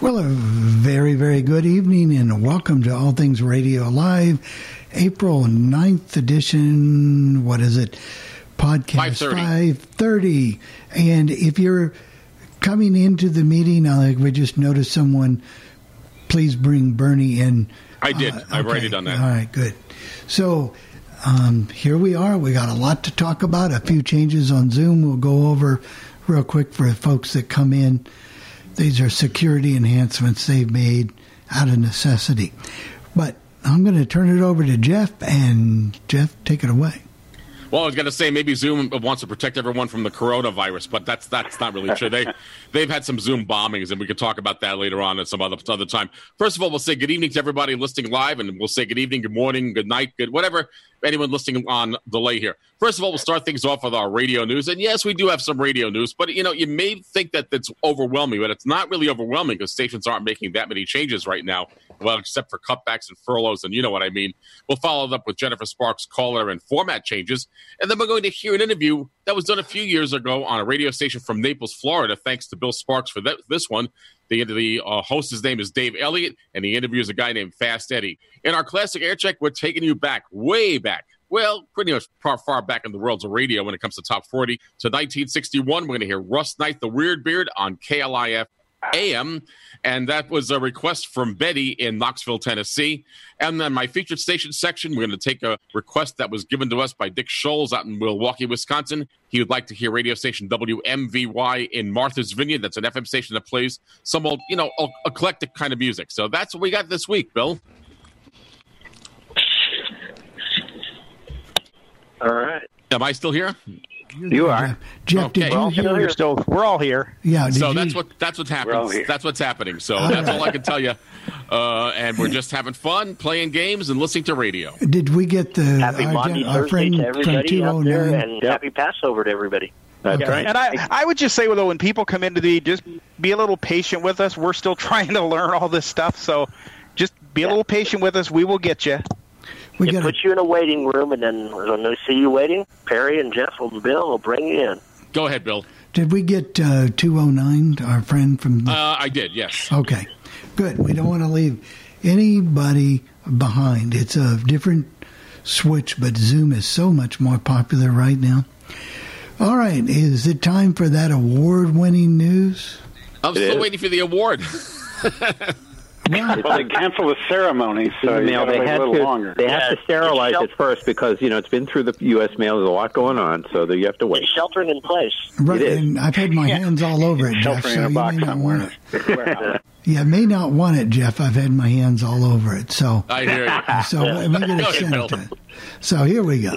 Well, a very, very good evening and welcome to All Things Radio Live, April 9th edition. What is it? Podcast 5:30. 530. And if you're coming into the meeting, uh, we just noticed someone, please bring Bernie in. I did. Uh, I've already okay. done that. All right, good. So um, here we are. We got a lot to talk about, a few changes on Zoom. We'll go over real quick for folks that come in. These are security enhancements they've made out of necessity. But I'm going to turn it over to Jeff, and Jeff, take it away. Well, I was going to say maybe Zoom wants to protect everyone from the coronavirus, but that's that's not really true. They they've had some Zoom bombings, and we could talk about that later on at some other other time. First of all, we'll say good evening to everybody listening live, and we'll say good evening, good morning, good night, good whatever anyone listening on delay here. First of all, we'll start things off with our radio news, and yes, we do have some radio news, but you know you may think that that's overwhelming, but it's not really overwhelming because stations aren't making that many changes right now. Well, except for cutbacks and furloughs, and you know what I mean. We'll follow it up with Jennifer Sparks' caller and format changes, and then we're going to hear an interview that was done a few years ago on a radio station from Naples, Florida. Thanks to Bill Sparks for that, this one. The, the uh, host's name is Dave Elliott, and the interview is a guy named Fast Eddie. In our classic air check, we're taking you back, way back. Well, pretty much far, far back in the worlds of radio when it comes to top 40. To 1961, we're going to hear Russ Knight, the Weird Beard, on KLIF AM. And that was a request from Betty in Knoxville, Tennessee. And then my featured station section, we're going to take a request that was given to us by Dick Scholes out in Milwaukee, Wisconsin. He would like to hear radio station WMVY in Martha's Vineyard. That's an FM station that plays some old, you know, eclectic kind of music. So that's what we got this week, Bill. All right. Am I still here? You are. Jeff, Jeff Okay. did We're you Well, hear? you know, you're still. We're all here. yeah, so you, that's what that's what all happens. here. That's what's happening. So that's all I can tell you. Uh, and we're just having fun, playing games, and listening to radio. did we get the Happy our, Monday, our Thursday friend to everybody out there, 209? and happy Passover to everybody. Okay. And I, I would just say, though, when people come into the, just be a little patient with us. We're still trying to learn all this stuff, so just be a little patient with us. We will get you. We It got puts you in a waiting room, and then when they see you waiting, Perry and Jeff and Bill will bring you in. Go ahead, Bill. Did we get uh, 209, our friend from the Uh, I did, yes. Okay, good. We don't want to leave anybody behind. It's a different switch, but Zoom is so much more popular right now. All right, is it time for that award winning news? I'm still is. Waiting for the award. Well, Well, they canceled the ceremony, so you mail. They wait a had little to. longer. They Yeah, have to sterilize it's it first because you know it's been through the U.S. mail. There's a lot going on, so that you have to wait. It's sheltering in place. right, it is. and I've had my hands all over it, Jeff. Sheltering So in a you box may not somewhere. want it. Yeah, may not want it, Jeff. I've had my hands all over it. So, I hear you. so I'm going Go to ahead, send Bill. it to it. So here we go.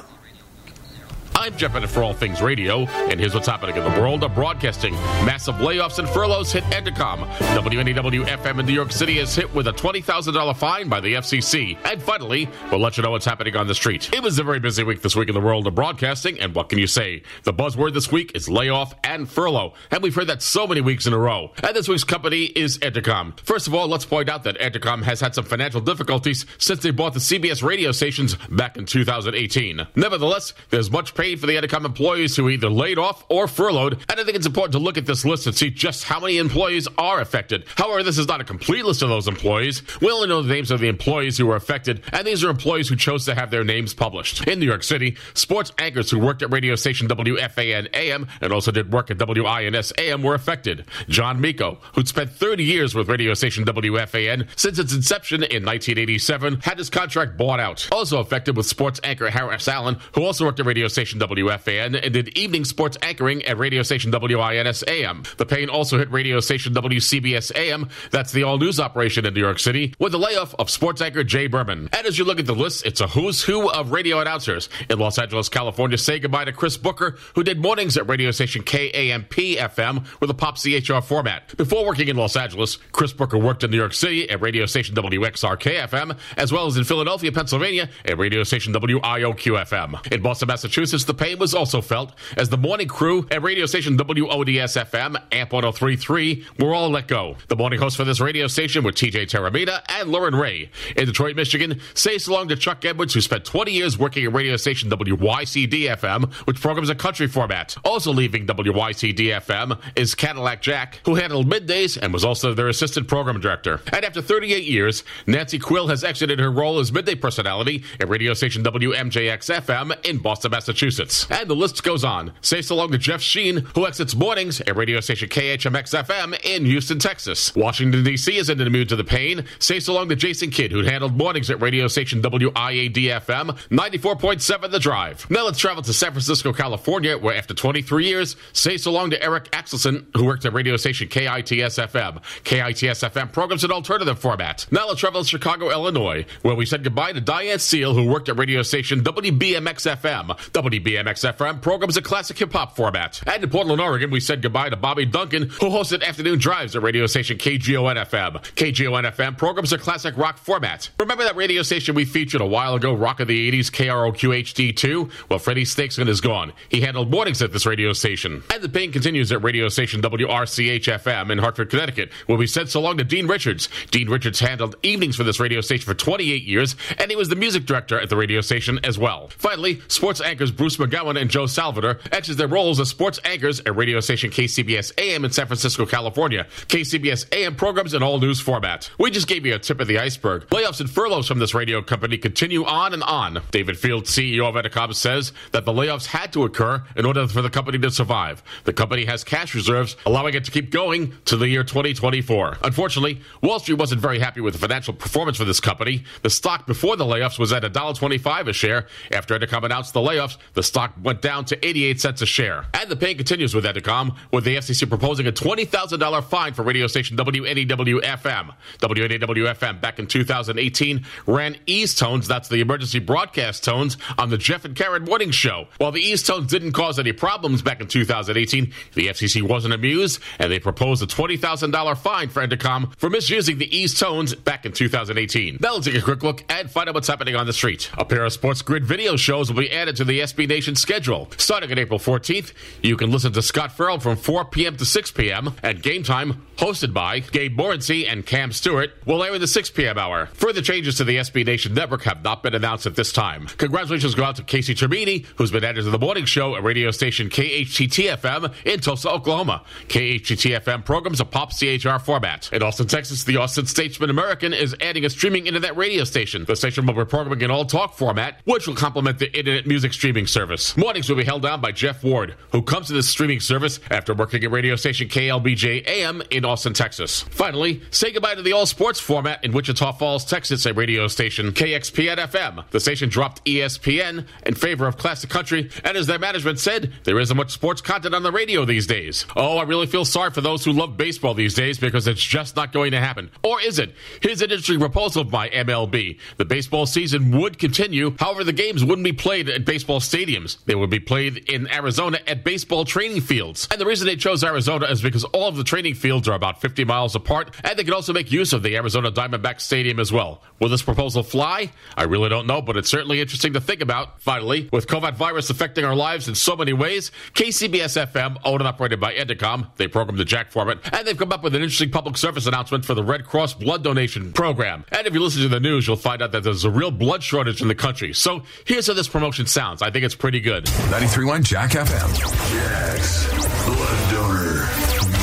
I'm Jeff Bennett for All Things Radio, and here's what's happening in the world of broadcasting. Massive layoffs and furloughs hit Entercom. WNEW FM in New York City is hit with a $20,000 fine by the FCC. And finally, we'll let you know what's happening on the street. It was a very busy week this week in the world of broadcasting, and what can you say? The buzzword this week is layoff and furlough, and we've heard that so many weeks in a row. And this week's company is Entercom. First of all, let's point out that Entercom has had some financial difficulties since they bought the CBS radio stations back in 2018. Nevertheless, there's much for the Entercom employees who either laid off or furloughed, and I think it's important to look at this list and see just how many employees are affected. However, this is not a complete list of those employees. We only know the names of the employees who were affected, and these are employees who chose to have their names published. In New York City, sports anchors who worked at radio station WFAN AM and also did work at WINS AM were affected. John Minko, who'd spent 30 years with radio station WFAN since its inception in 1987, had his contract bought out. Also affected was sports anchor Harris Allen, who also worked at radio station WFAN and did evening sports anchoring at radio station WINS AM. The pain also hit radio station WCBS AM, that's the all news operation in New York City, with the layoff of sports anchor Jay Berman. And as you look at the list, it's a who's who of radio announcers. In Los Angeles, California, say goodbye to Chris Booker, who did mornings at radio station KAMP FM with a pop CHR format. Before working in Los Angeles, Chris Booker worked in New York City at radio station WXRK FM, as well as in Philadelphia, Pennsylvania at radio station WIOQ FM. In Boston, Massachusetts, the pain was also felt as the morning crew at radio station WODS FM, AMP 1033, were all let go. The morning hosts for this radio station were TJ Teramita and Lauren Ray. In Detroit, Michigan, say so long to Chuck Edwards, who spent 20 years working at radio station WYCD FM, which programs a country format. Also leaving WYCD FM is Cadillac Jack, who handled middays and was also their assistant program director. And after 38 years, Nancy Quill has exited her role as midday personality at radio station WMJX FM in Boston, Massachusetts. And the list goes on. Say so long to Jeff Sheen, who exits mornings at radio station KHMX FM in Houston, Texas. Washington, D.C. isn't immune to the pain. Say so long to Jason Kidd, who handled mornings at radio station WIAD FM 94.7 The Drive. Now let's travel to San Francisco, California, where after 23 years, say so long to Eric Axelson, who worked at radio station KITS FM. KITS FM programs an alternative format. Now let's travel to Chicago, Illinois, where we said goodbye to Diane Seal, who worked at radio station WBMX FM. WBMX FM programs a classic hip hop format. And in Portland, Oregon, we said goodbye to Bobby Duncan, who hosted afternoon drives at radio station KGON FM. KGON FM programs a classic rock format. Remember that radio station we featured a while ago, Rock of the 80s, KROQ HD2? Well, Freddie Snakeskin is gone. He handled mornings at this radio station. And the pain continues at radio station WRCH FM in Hartford, Connecticut, where we said so long to Dean Richards. Dean Richards handled evenings for this radio station for 28 years, and he was the music director at the radio station as well. Finally, sports anchors Bruce Magowan and Joe Salvador exit their roles as sports anchors at radio station KCBS AM in San Francisco, California. KCBS AM programs in all news format. We just gave you a tip of the iceberg. Layoffs and furloughs from this radio company continue on and on. David Field, CEO of Entercom, says that the layoffs had to occur in order for the company to survive. The company has cash reserves, allowing it to keep going to the year 2024. Unfortunately, Wall Street wasn't very happy with the financial performance for this company. The stock before the layoffs was at $1.25 a share. After Entercom announced the layoffs, the stock went down to 88 cents a share. And the pain continues with Entercom, with the FCC proposing a $20,000 fine for radio station WNEW FM. WNEW FM back in 2018 ran EAS tones, that's the emergency broadcast tones, on the Jeff and Karen Morning Show. While the EAS tones didn't cause any problems back in 2018, the FCC wasn't amused, and they proposed a $20,000 fine for Entercom for misusing the EAS tones back in 2018. Now let's take a quick look and find out what's happening on the street. A pair of Sports Grid video shows will be added to the SB Nation schedule. Starting on April 14th, you can listen to Scott Ferrall from 4 p.m. to 6 p.m. at Game Time, hosted by Gabe Morency and Cam Stewart, will air in the 6 p.m. hour. Further changes to the SB Nation network have not been announced at this time. Congratulations go out to Casey Termini, who's been added to the morning show at radio station KHTT FM in Tulsa, Oklahoma. KHTT FM programs a pop CHR format. In Austin, Texas, the Austin Statesman American is adding a streaming internet radio station. The station will be programming an all talk format, which will complement the internet music streaming service. Mornings will be held down by Jeff Ward, who comes to this streaming service after working at radio station KLBJ AM in Austin, Texas. Finally, say goodbye to the all sports format in Wichita Falls, Texas, a radio station KXPN FM. The station dropped ESPN in favor of classic country, and as their management said, there isn't much sports content on the radio these days. Oh, I really feel sorry for those who love baseball these days because it's just not going to happen. Or is it? Here's an interesting proposal by MLB. The baseball season would continue, however, the games wouldn't be played at baseball stadiums. They will be played in Arizona at baseball training fields. And the reason they chose Arizona is because all of the training fields are about 50 miles apart, and they can also make use of the Arizona Diamondback Stadium as well. Will this proposal fly? I really don't know, but it's certainly interesting to think about. Finally, with COVID virus affecting our lives in so many ways, KCBS FM, owned and operated by Entercom, they program the Jack format, and they've come up with an interesting public service announcement for the Red Cross blood donation program. And if you listen to the news, you'll find out that there's a real blood shortage in the country. So here's how this promotion sounds. I think it's pretty good. 93.1 Jack FM. Jack's blood donor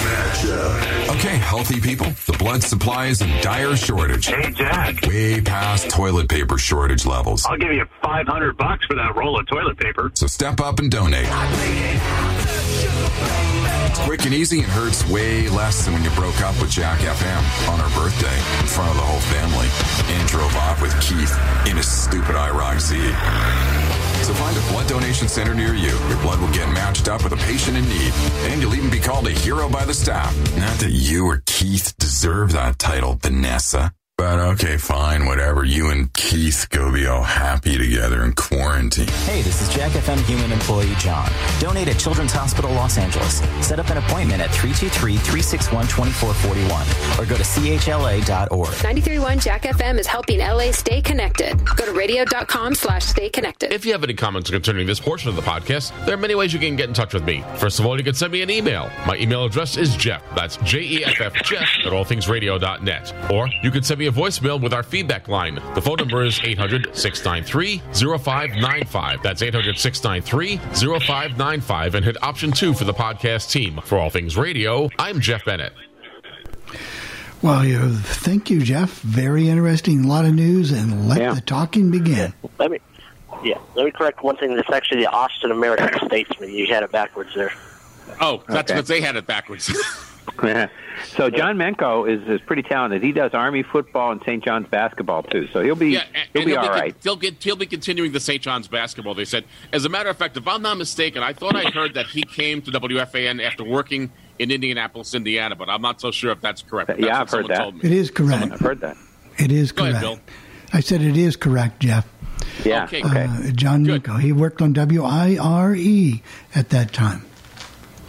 matchup. Okay, healthy people. The blood supply is in dire shortage. Hey, Jack. Way past toilet paper shortage levels. I'll give you 500 bucks for that roll of toilet paper. So step up and donate. It's quick and easy and hurts way less than when you broke up with Jack FM on our birthday in front of the whole family and drove off with Keith in his stupid IROC Z. So find a blood donation center near you. Your blood will get matched up with a patient in need, and you'll even be called a hero by the staff. Not that you or Keith deserve that title, Vanessa. But okay, fine, whatever. You and Keith go be all happy together in quarantine. Hey, this is Jack FM human employee John. Donate at Children's Hospital Los Angeles. Set up an appointment at 323-361-2441 or go to chla.org. 93.1 Jack FM is helping LA stay connected. Go to radio.com slash stay connected. If you have any comments concerning this portion of the podcast, there are many ways you can get in touch with me. First of all, you can send me an email. My email address is Jeff. That's J-E-F-F, Jeff at allthingsradio.net. Or you can send me a voicemail with our feedback line. The phone number is 800-693-0595. That's 800-693-0595 and hit option two for the podcast team. For All Things Radio, I'm Jeff Bennett. Well, you, thank you, Jeff. Very interesting. A lot of news, and let Yeah. the talking begin. Let me, yeah, let me correct one thing. It's actually the Austin American Statesman. You had it backwards there. Oh, that's Okay. because they had it backwards. so John Minko is, is pretty talented. He does Army football and St. John's basketball too. So he'll be Yeah, and- he'll and be he'll all con- right. He'll get he'll be continuing the St. John's basketball. They said, as a matter of fact, if I'm not mistaken, I thought I heard that he came to WFAN after working in Indianapolis, Indiana, but I'm not so sure if that's correct. That's Yeah, I've heard that. Told me. It is correct. I've heard that. It is Go correct. ahead, Bill. I said it is correct, Jeff. Yeah. Okay. Uh, John Minko. He worked on WIRE E at that time.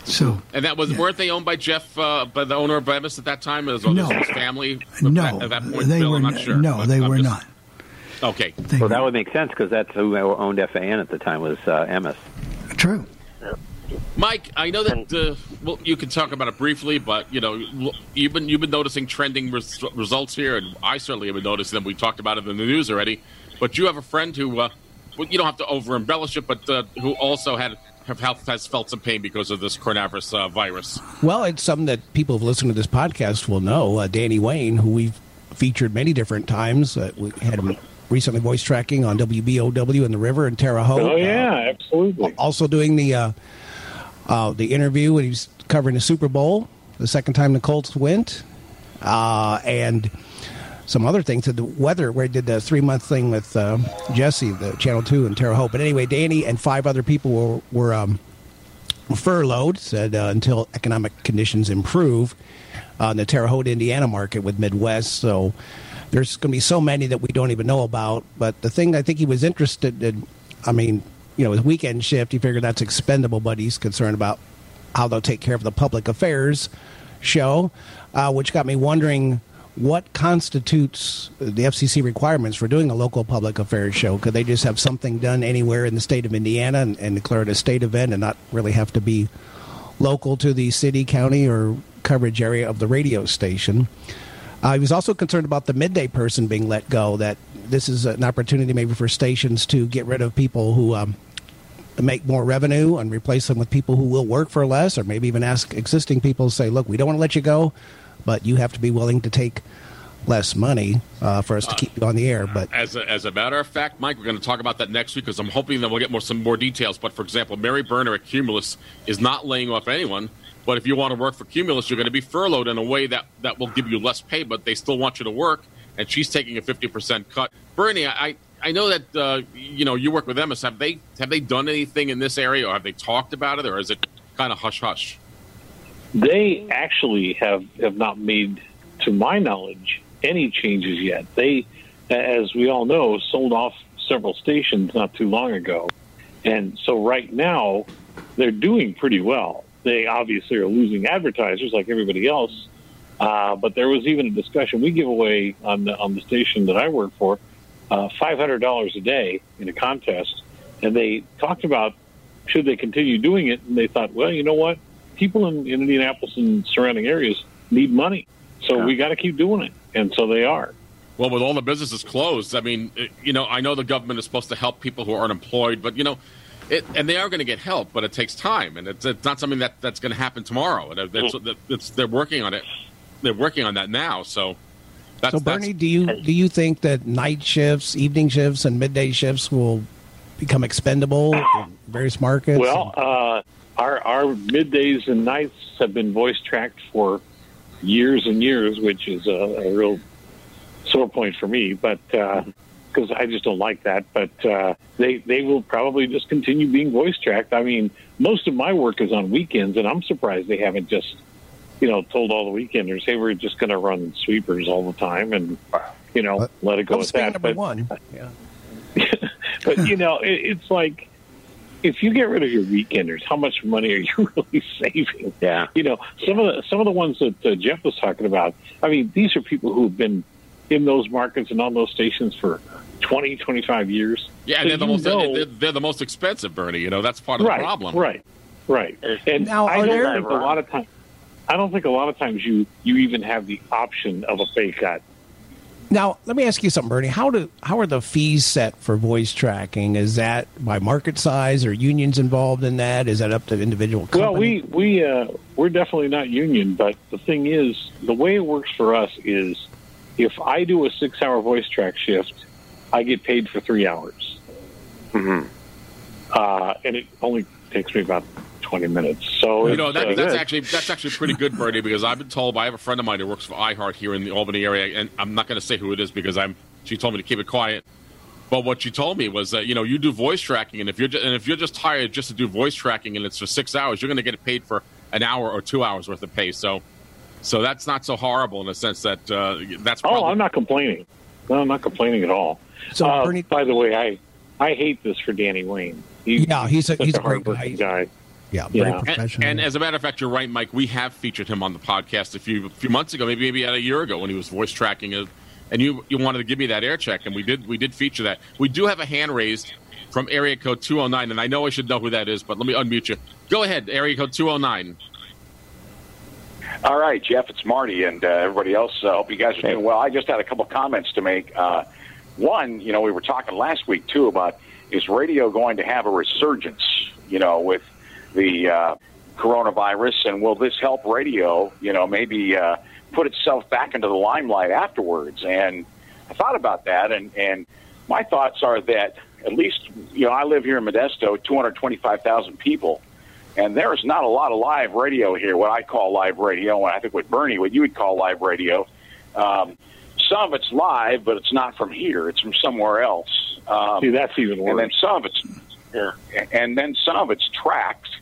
So, And that was weren't they owned by Jeff, uh, by the owner of Bemis at that time, as well No. as his family? no, at that point, they Bill, were I'm not sure. no, but they I'm were just- not. Okay, They Well, were- that would make sense because that's who owned FAN at the time was uh, Emmis. True. Mike, I know that uh, well, you can talk about it briefly, but you know, l- you've been you've been noticing trending res- results here, and I certainly have been noticing them. We talked about it in the news already, but you have a friend who, uh, well, you don't have to over embellish it, but uh, who also had have, have, has felt some pain because of this coronavirus uh, virus. Well, it's something that people who've listened to this podcast will know. Uh, Danny Wayne, who we've featured many different times, uh, we had him recently voice tracking on WBOW in the River in Terre Haute. Oh Uh, yeah, absolutely. also doing the uh, uh, the interview when he was covering the Super Bowl, the second time the Colts went, uh, and some other things. The weather, where he did the three month thing with uh, Jesse, the Channel Two in Terre Haute. But anyway, Danny and five other people were were um, furloughed. Said uh, until economic conditions improve on the Terre Haute, Indiana market with Midwest. So there's going to be so many that we don't even know about. But the thing I think he was interested in, I mean, you know, his weekend shift, he figured that's expendable, but he's concerned about how they'll take care of the public affairs show, uh, which got me wondering what constitutes the FCC requirements for doing a local public affairs show. Could they just have something done anywhere in the state of Indiana and, and declare it a state event and not really have to be local to the city, county, or coverage area of the radio station? Uh, he was also concerned about the midday person being let go. That this is an opportunity maybe for stations to get rid of people who um, make more revenue and replace them with people who will work for less, or maybe even ask existing people say, "Look, we don't want to let you go, but you have to be willing to take less money uh, for us to keep you on the air." But As a, as a matter of fact, Mike, we're going to talk about that next week because I'm hoping that we'll get more some more details. But for example, Mary Berner at Cumulus is not laying off anyone. But if you want to work for Cumulus, you're going to be furloughed in a way that, that will give you less pay, but they still want you to work. And she's taking a 50% cut. Bernie, I I know that uh, you know you work with Emmis. Have they have they done anything in this area, or have they talked about it, or is it kind of hush hush? They actually have have not made, to my knowledge, any changes yet. They, as we all know, sold off several stations not too long ago, and so right now they're doing pretty well. They obviously are losing advertisers like everybody else, uh, but there was even a discussion we give away on the on the station that I work for, uh, five hundred dollars a day in a contest, and they talked about should they continue doing it, and they thought, well, you know what, people in, in Indianapolis and surrounding areas need money, so we got to keep doing it, and so they are. Well, with all the businesses closed, I mean, you know, I know the government is supposed to help people who are unemployed, but you know, it, and they are going to get help, but it takes time, and it's, it's not something that that's going to happen tomorrow. And That's, that's, they're working on it. They're working on that now. So, that's, so Bernie, do you do you think that night shifts, evening shifts, and midday shifts will become expendable in various markets? Well, uh, our our middays and nights have been voice tracked for years and years, which is a, a real sore point for me. But because I just don't like that, but uh, they they will probably just continue being voice tracked. I mean, most of my work is on weekends, and I'm surprised they haven't just you know told all the weekenders, hey, we're just going to run sweepers all the time, and you know let it go with that. number But one. Yeah. but you know, it, it's like if you get rid of your weekenders, how much money are you really saving? Yeah. You know, some of the some of the ones that uh, Jeff was talking about. I mean, these are people who have been in those markets and on those stations for 20, 25 years. yeah, So and they're the most know- they're, they're the most expensive, Bernie. You know, that's part of right, the problem. Right, right. And Now, I don't think a lot of times. I don't think a lot of times you you even have the option of a pay cut. Now, let me ask you something, Bernie. How do how are the fees set for voice tracking? Is that by market size or unions involved in that? Is that up to individual company? Well, we we uh, we're definitely not union, but the thing is, the way it works for us is, if I do a six-hour voice track shift, I get paid for three hours, Mm-hmm. uh, and it only takes me about twenty minutes. So you it's, know uh, that's good. actually that's actually pretty good, Bernie, because I've been told by I have a friend of mine who works for iHeart here in the Albany area, and I'm not going to say who it is because I'm. She told me to keep it quiet. But what she told me was that you know you do voice tracking, and if you're just, and if you're just hired just to do voice tracking, and it's for six hours, you're going to get paid for an hour or two hours worth of pay. So, so that's not so horrible in the sense that uh, that's. Oh, I'm not complaining. No, I'm not complaining at all. So, Uh, Bernie- by the way, I I hate this for Danny Wayne. He, Yeah, he's a- he's a great hardworking guy. guy. Yeah, Yeah. very And- professional. And as a matter of fact, you're right, Mike. We have featured him on the podcast a few a few months ago, maybe maybe a year ago when he was voice tracking it, and you you wanted to give me that air check, and we did we did feature that. We do have a hand raised from area code 209, and I know I should know who that is, but let me unmute you. Go ahead, area code 209. All right, Jeff, it's Marty and uh, everybody else. I uh, hope you guys are doing well. I just had a couple comments to make. Uh, one, you know, we were talking last week too about is radio going to have a resurgence, you know, with the uh, coronavirus, and will this help radio, you know, maybe uh, put itself back into the limelight afterwards? And I thought about that, and and my thoughts are that at least, you know, I live here in Modesto, two hundred twenty-five thousand people. And there's not a lot of live radio here, what I call live radio, and I think what Bernie, what you would call live radio. Um, some of it's live, but it's not from here; it's from somewhere else. Um, See, that's even worse. And then some of it's, yeah, and then some of it's tracked.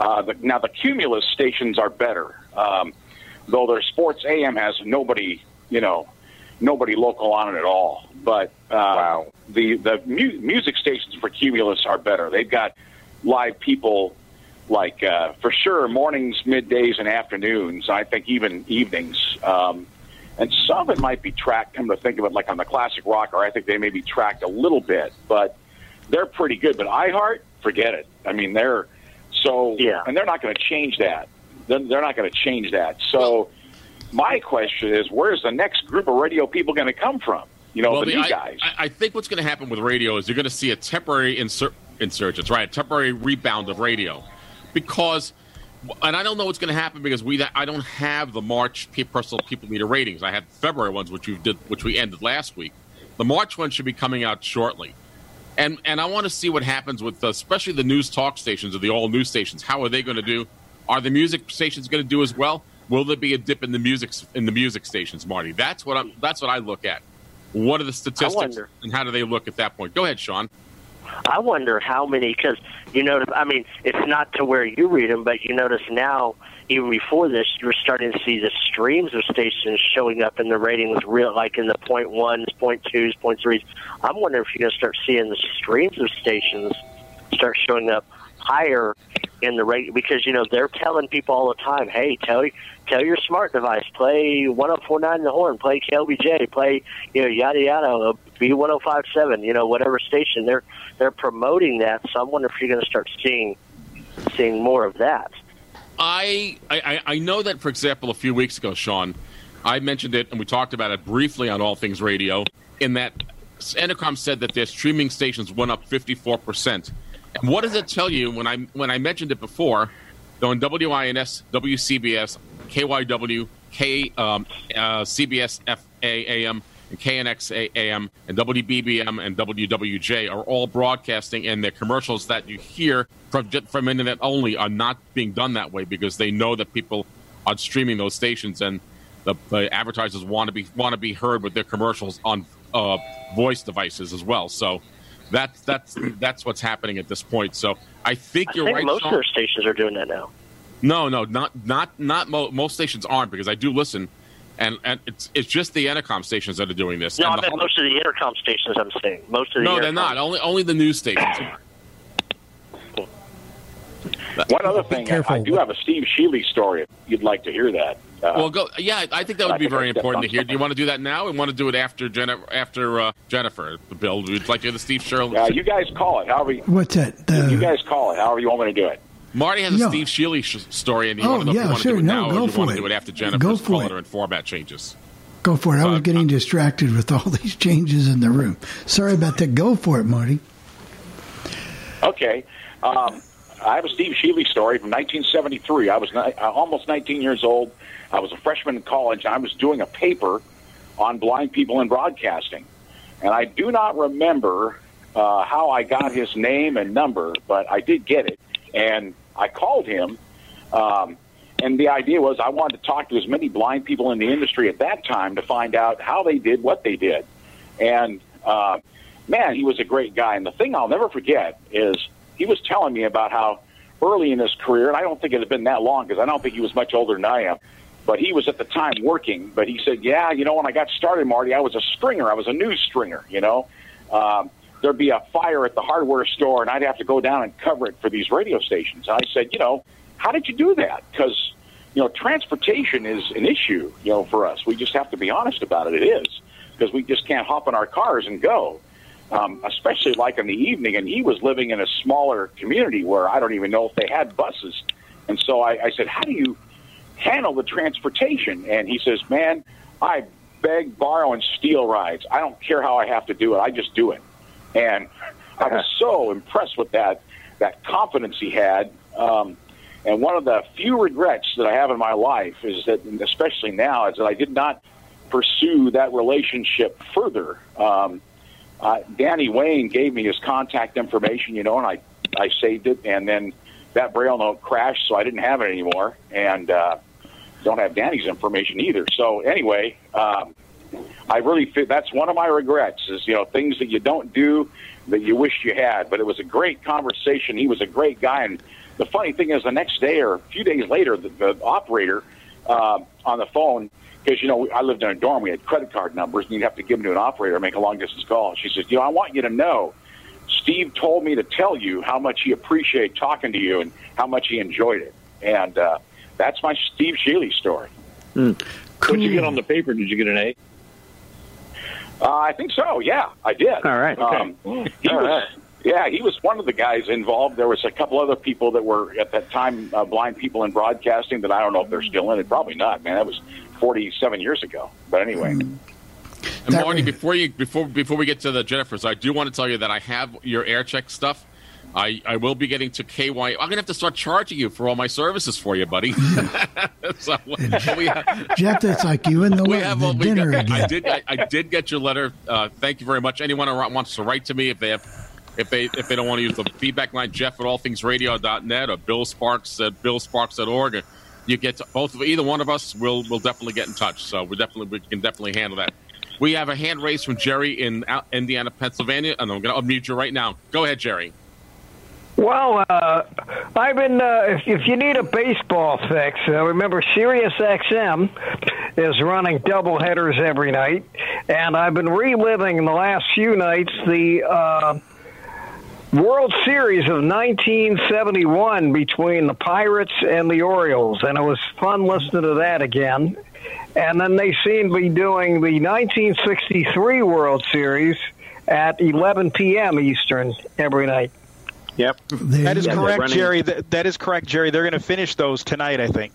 Uh, the, now the Cumulus stations are better, um, though their sports AM has nobody, you know, nobody local on it at all. But uh, the the mu- music stations for Cumulus are better. They've got live people like uh, for sure mornings, middays, and afternoons. I think even evenings. Um, and some of it might be tracked. Come to think of it, like on the classic rocker, I think they may be tracked a little bit, but they're pretty good. But iHeart, forget it. I mean, they're so yeah, and they're not going to change that. They're, they're not going to change that. So my question is, where's the next group of radio people going to come from? You know, Well, the, the- new I, guys. I, I think what's going to happen with radio is you're going to see a temporary insur- insurgence, right? A temporary rebound of radio, because, and I don't know what's going to happen because we I don't have the March personal people meter ratings. I had February ones, which we did, which we ended last week. The March one should be coming out shortly, and and I want to see what happens with uh, especially the news talk stations or the all news stations. How are they going to do? Are the music stations going to do as well? Will there be a dip in the music in the music stations, Marty? That's what I'm. That's what I look at. What are the statistics, and how do they look at that point? Go ahead, Sean. I wonder how many, because you know, I mean, it's not to where you read them, but you notice now, even before this, you're starting to see the streams of stations showing up in the ratings, real like in the point ones, point twos, point threes. I'm wondering if you're going to start seeing the streams of stations start showing up higher in the rate because you know they're telling people all the time, hey, tell tell your smart device, play 104.9 the horn, play KLBJ, play you know yada yada, uh, B 105.7, you know whatever station they're they're promoting that. So I wonder if you're going to start seeing seeing more of that. I, I I know that, for example, a few weeks ago, Sean, I mentioned it and we talked about it briefly on All Things Radio. In that, Entercom said that their streaming stations went up 54 percent what does it tell you when I when I mentioned it before? Though in WINS, WCBS, KYW, K um, uh, CBS FAAM, and KNX AM, and WBBM and WWJ are all broadcasting, and the commercials that you hear from from internet only are not being done that way because they know that people are streaming those stations and the, the advertisers want to be want to be heard with their commercials on uh, voice devices as well. So that's that's that's what's happening at this point. So I think I you're think right. most Sean. of their stations are doing that now. No, no, not not not mo- most stations aren't because I do listen, and and it's it's just the Entercom stations that are doing this. No, I the meant whole- most of the Entercom stations. I'm saying most of the no, they're not. Only only the news stations. are. One other thing, I, I do have a Steve Shealy story. If you'd like to hear that. Uh, well, go. Yeah, I think that would be very important to hear. Do you want to do that now, or want to do it after Jennifer? After uh, Jennifer, Bill, would you like to hear the Steve Shealy? uh, you guys call it however. You, What's that? The, you guys call it however you want me to do it. Marty has a Yeah. Steve Shealy sh- story, and you Oh, want to know if yeah, you want sure. to do it No, now, go or do you for want to it. do it after Go Jennifer's for it. and format changes? Go for it. I was getting distracted with all these changes in the room. Sorry about that. Go for it, Marty. Okay. Um, I have a Steve Shealy story from 1973. I was ni- uh, almost 19 years old. I was a freshman in college. I was doing a paper on blind people in broadcasting. And I do not remember uh, how I got his name and number, but I did get it. And I called him. Um, and the idea was I wanted to talk to as many blind people in the industry at that time to find out how they did what they did. And uh, man, he was a great guy. And the thing I'll never forget is he was telling me about how early in his career, and I don't think it had been that long because I don't think he was much older than I am, but he was at the time working. But he said, Yeah, you know, when I got started, Marty, I was a stringer. I was a news stringer, you know. Um, there'd be a fire at the hardware store, and I'd have to go down and cover it for these radio stations. And I said, You know, how did you do that? Because, you know, transportation is an issue, you know, for us. We just have to be honest about it. It is because we just can't hop in our cars and go um, especially like in the evening. And he was living in a smaller community where I don't even know if they had buses. And so I, I said, How do you handle the transportation? And he says, Man, I beg, borrow, and steal rides. I don't care how I have to do it. I just do it. And I was so impressed with that that confidence he had. Um, and one of the few regrets that I have in my life is that, especially now, is that I did not pursue that relationship further. Um, uh, Danny Wayne gave me his contact information, you know, and I, I saved it, and then that braille note crashed, so I didn't have it anymore, and uh, don't have Danny's information either. So anyway, um, I really feel that's one of my regrets is you know things that you don't do that you wish you had. But it was a great conversation. He was a great guy, and the funny thing is, the next day or a few days later, the, the operator uh, on the phone because you know I lived in a dorm. We had credit card numbers, and you'd have to give them to an operator to make a long distance call. She says, "You know, I want you to know, Steve told me to tell you how much he appreciated talking to you and how much he enjoyed it." And uh, that's my Steve Shealy story. What'd you get on the paper? Did you get an A? Uh, I think so. Yeah, I did. All right. Um, he was. Yeah, he was one of the guys involved. There was a couple other people that were at that time uh, blind people in broadcasting that I don't know if they're still in it. Probably not, man. That was 47 years ago. But anyway. And Marty, before you before before we get to the Jennifers, I do want to tell you that I have your air check stuff. I, I will be getting to KY. I'm gonna have to start charging you for all my services for you, buddy. so, we have, Jeff, that's like you and the, we we have the dinner got- I did I, I did get your letter. Uh, thank you very much. Anyone who wants to write to me if they have if they if they don't want to use the feedback line, Jeff at allthingsradio.net or Bill Sparks at billsparks.org. You get to, both of either one of us. We'll we'll definitely get in touch. So we definitely we can definitely handle that. We have a hand raised from Jerry in Indiana, Pennsylvania, and I'm going to unmute you right now. Go ahead, Jerry. Well, uh, I've been. Uh, if, if you need a baseball fix, uh, remember Sirius XM is running double headers every night, and I've been reliving in the last few nights the uh, World Series of 1971 between the Pirates and the Orioles, and it was fun listening to that again. And then they seem to be doing the 1963 World Series at 11 p.m. Eastern every night. Yep. That is Yeah, correct, Jerry. That, that is correct, Jerry. They're going to finish those tonight, I think.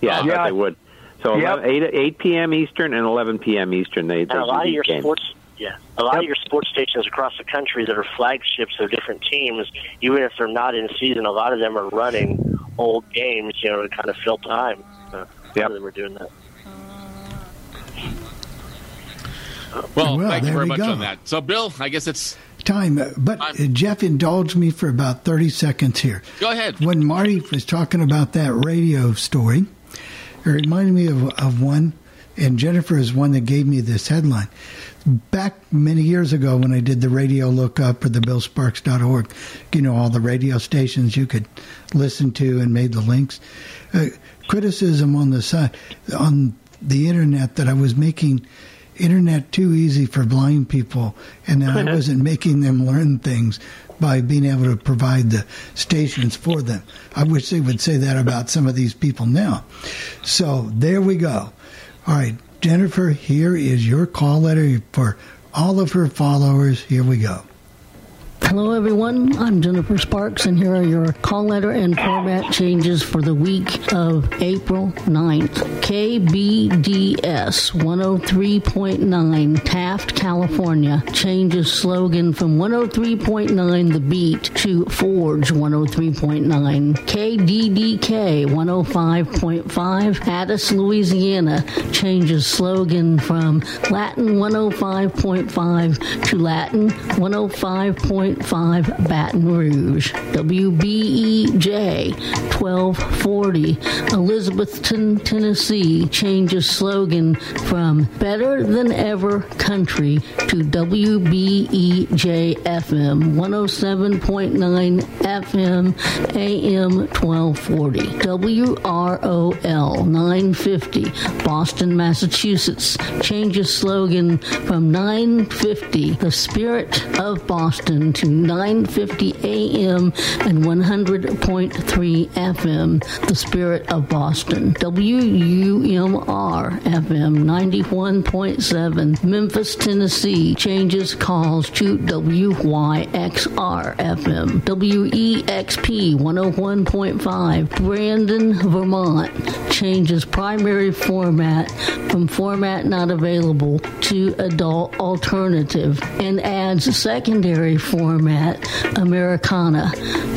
Yeah, I Yeah. they would. So Yep. 11, 8, 8 p.m. Eastern and 11 p.m. Eastern. They, And a lot of your games. sports, Yeah, a lot of your sports stations across the country that are flagships of different teams, even if they're not in season, a lot of them are running old games, you know, to kind of fill time. Uh, a lot of them are doing that. Well, Well, thank you very much go. on that. So, Bill, I guess it's time. But uh, Jeff indulged me for about 30 seconds here. Go ahead. When Marty was talking about that radio story, it reminded me of, of one, and Jennifer is one that gave me this headline. Back many years ago when I did the radio lookup for the billsparks.org, you know, all the radio stations you could listen to and made the links. Uh, criticism on the side, on the internet that I was making internet too easy for blind people and I wasn't making them learn things by being able to provide the stations for them. I wish they would say that about some of these people now. So there we go. All right, Jennifer, here is your call letter for all of her followers. Here we go. Hello, everyone. I'm Jennifer Sparks, and here are your call letter and format changes for the week of April 9th. KBDS 103.9 Taft, California changes slogan from 103.9 The Beat to Forge 103.9. KDDK 105.5 Addis, Louisiana changes slogan from Latin 105.5 to Latin 105.5 Baton Rouge. WBEJ 1240 Elizabethton, Tennessee. Changes slogan from Better Than Ever Country to WBEJ FM 107.9 FM AM 1240. WROL 950 Boston, Massachusetts. Changes slogan from 950 The Spirit of Boston to 950 AM and 100.3 FM The Spirit of Boston. WUMR FM 91.7 Memphis, Tennessee changes calls to WYXR FM. WEXP 101.5 Brandon, Vermont changes primary format from format not available to adult alternative and adds secondary format Americana.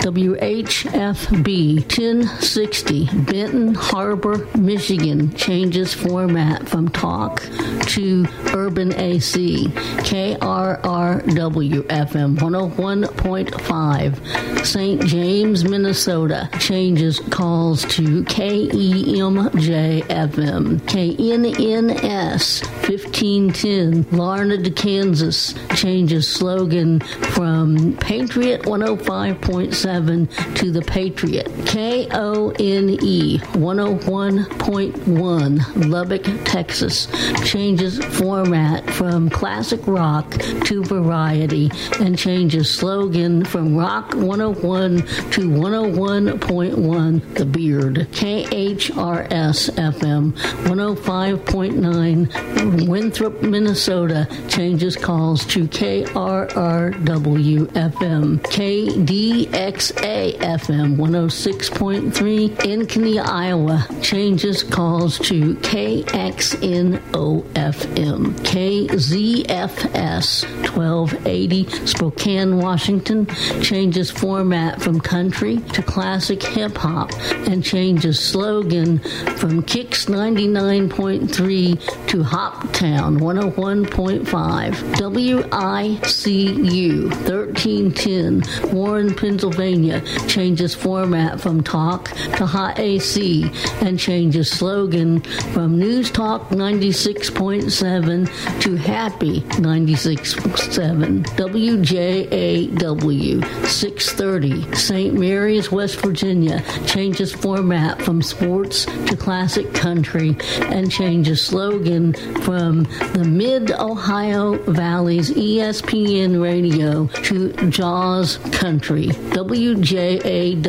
WHFB 1060 Benton Harbor, Michigan changes format from talk to urban AC. KRRW FM 101.5 St. James, Minnesota changes calls to KEMJ FM. KNNS 1510 Larned, Kansas changes slogan from Um, Patriot 105.7 to the Patriot. KONE 101.1 Lubbock, Texas changes format from classic rock to variety and changes slogan from rock 101 to 101.1 The Beard. KHRS FM 105.9 Winthrop, Minnesota changes calls to KRRW FM. KDXA FM 106.3 Ankeny, Iowa changes calls to KXNO FM. KZFS 1280 Spokane, Washington changes format from country to classic hip hop and changes slogan from Kicks 99.3 to Hoptown 101.5. WICU 1310 Warren, Pennsylvania changes format from talk to hot AC and changes slogan from News Talk 96.7 to Happy 96.7. WJAW 630 St. Mary's, West Virginia changes format from sports to classic country and changes slogan from the Mid Ohio Valley's ESPN radio to Jaws Country. WJAW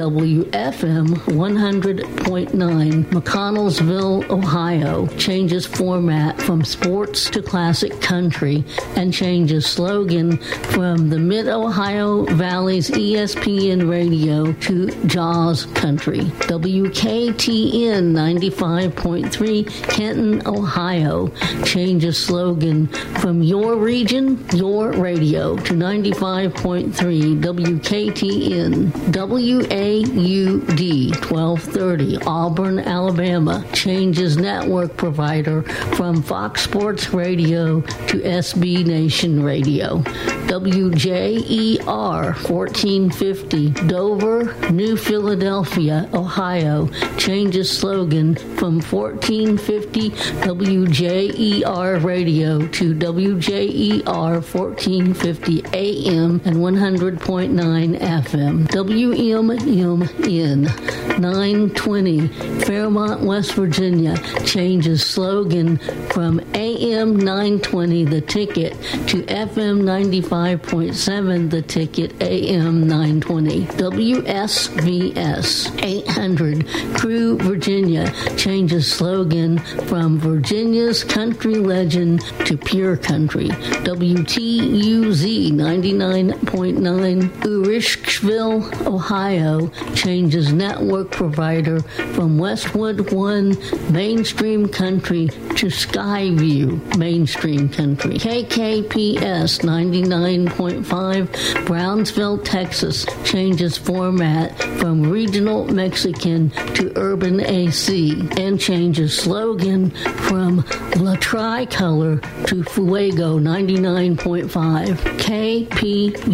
FM 100.9, McConnelsville, Ohio, changes format from sports to classic country and changes slogan from the Mid Ohio Valley's ESPN Radio to Jaws Country. WKTN 95.3, Kenton, Ohio, changes slogan from your region, your radio to 95.3 WKTN. WAUD 1230, Auburn, Alabama, changes network provider from Fox Sports Radio to SB Nation Radio. WJER 1450, Dover, New Philadelphia, Ohio, changes slogan from 1450 WJER Radio to WJER 1450 AM and 100.9 FM. WMMN 920, Fairmont, West Virginia, changes slogan from AM 920 The Ticket to FM 95.7 The Ticket AM 920. WSVS 800, Crewe, Virginia, changes slogan from Virginia's country legend to pure country. WTUZ ein 99.9, Uhrichsville, Ohio, changes network provider from Westwood One mainstream country to Skyview mainstream country. KKPS 99.5, Brownsville, Texas, changes format from regional Mexican to urban AC and changes slogan from La Tricolor to Fuego 99.5.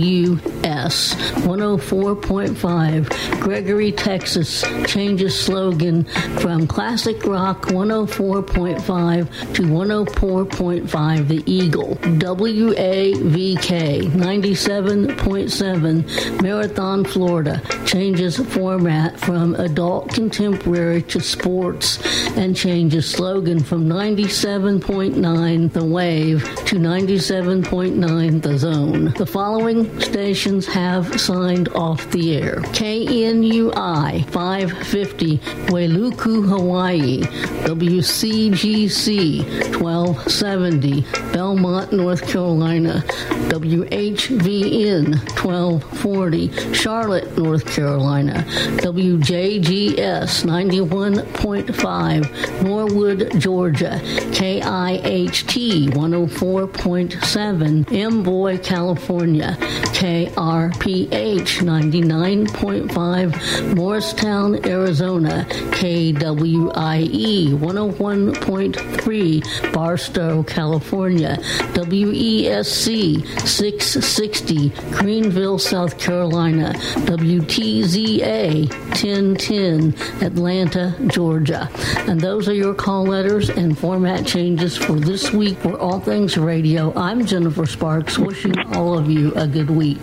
KPUS 104.5, Gregory, Texas, changes slogan from classic rock 104.5 to 104.5 The Eagle. WAVK 97.7, Marathon, Florida, changes format from adult contemporary to sports and changes slogan from 97.9 The Wave to 97.9 The Zone. The following stations have signed off the air. KNUI 550 Wailuku, Hawaii. WCGC 1270 Belmont, North Carolina. WHVN 1240 Charlotte, North Carolina. WJGS 91.5 Norwood, Georgia. KIHT 104.7 Amboy, California. KRPH 99.5 Morristown, Arizona. KWIE 101.3 Barstow, California. WESC 660 Greenville, South Carolina. WTZA 1010 Atlanta, Georgia. And those are your call letters and format changes for this week for All Things Radio. I'm Jennifer Sparks, wishing all of you a good week.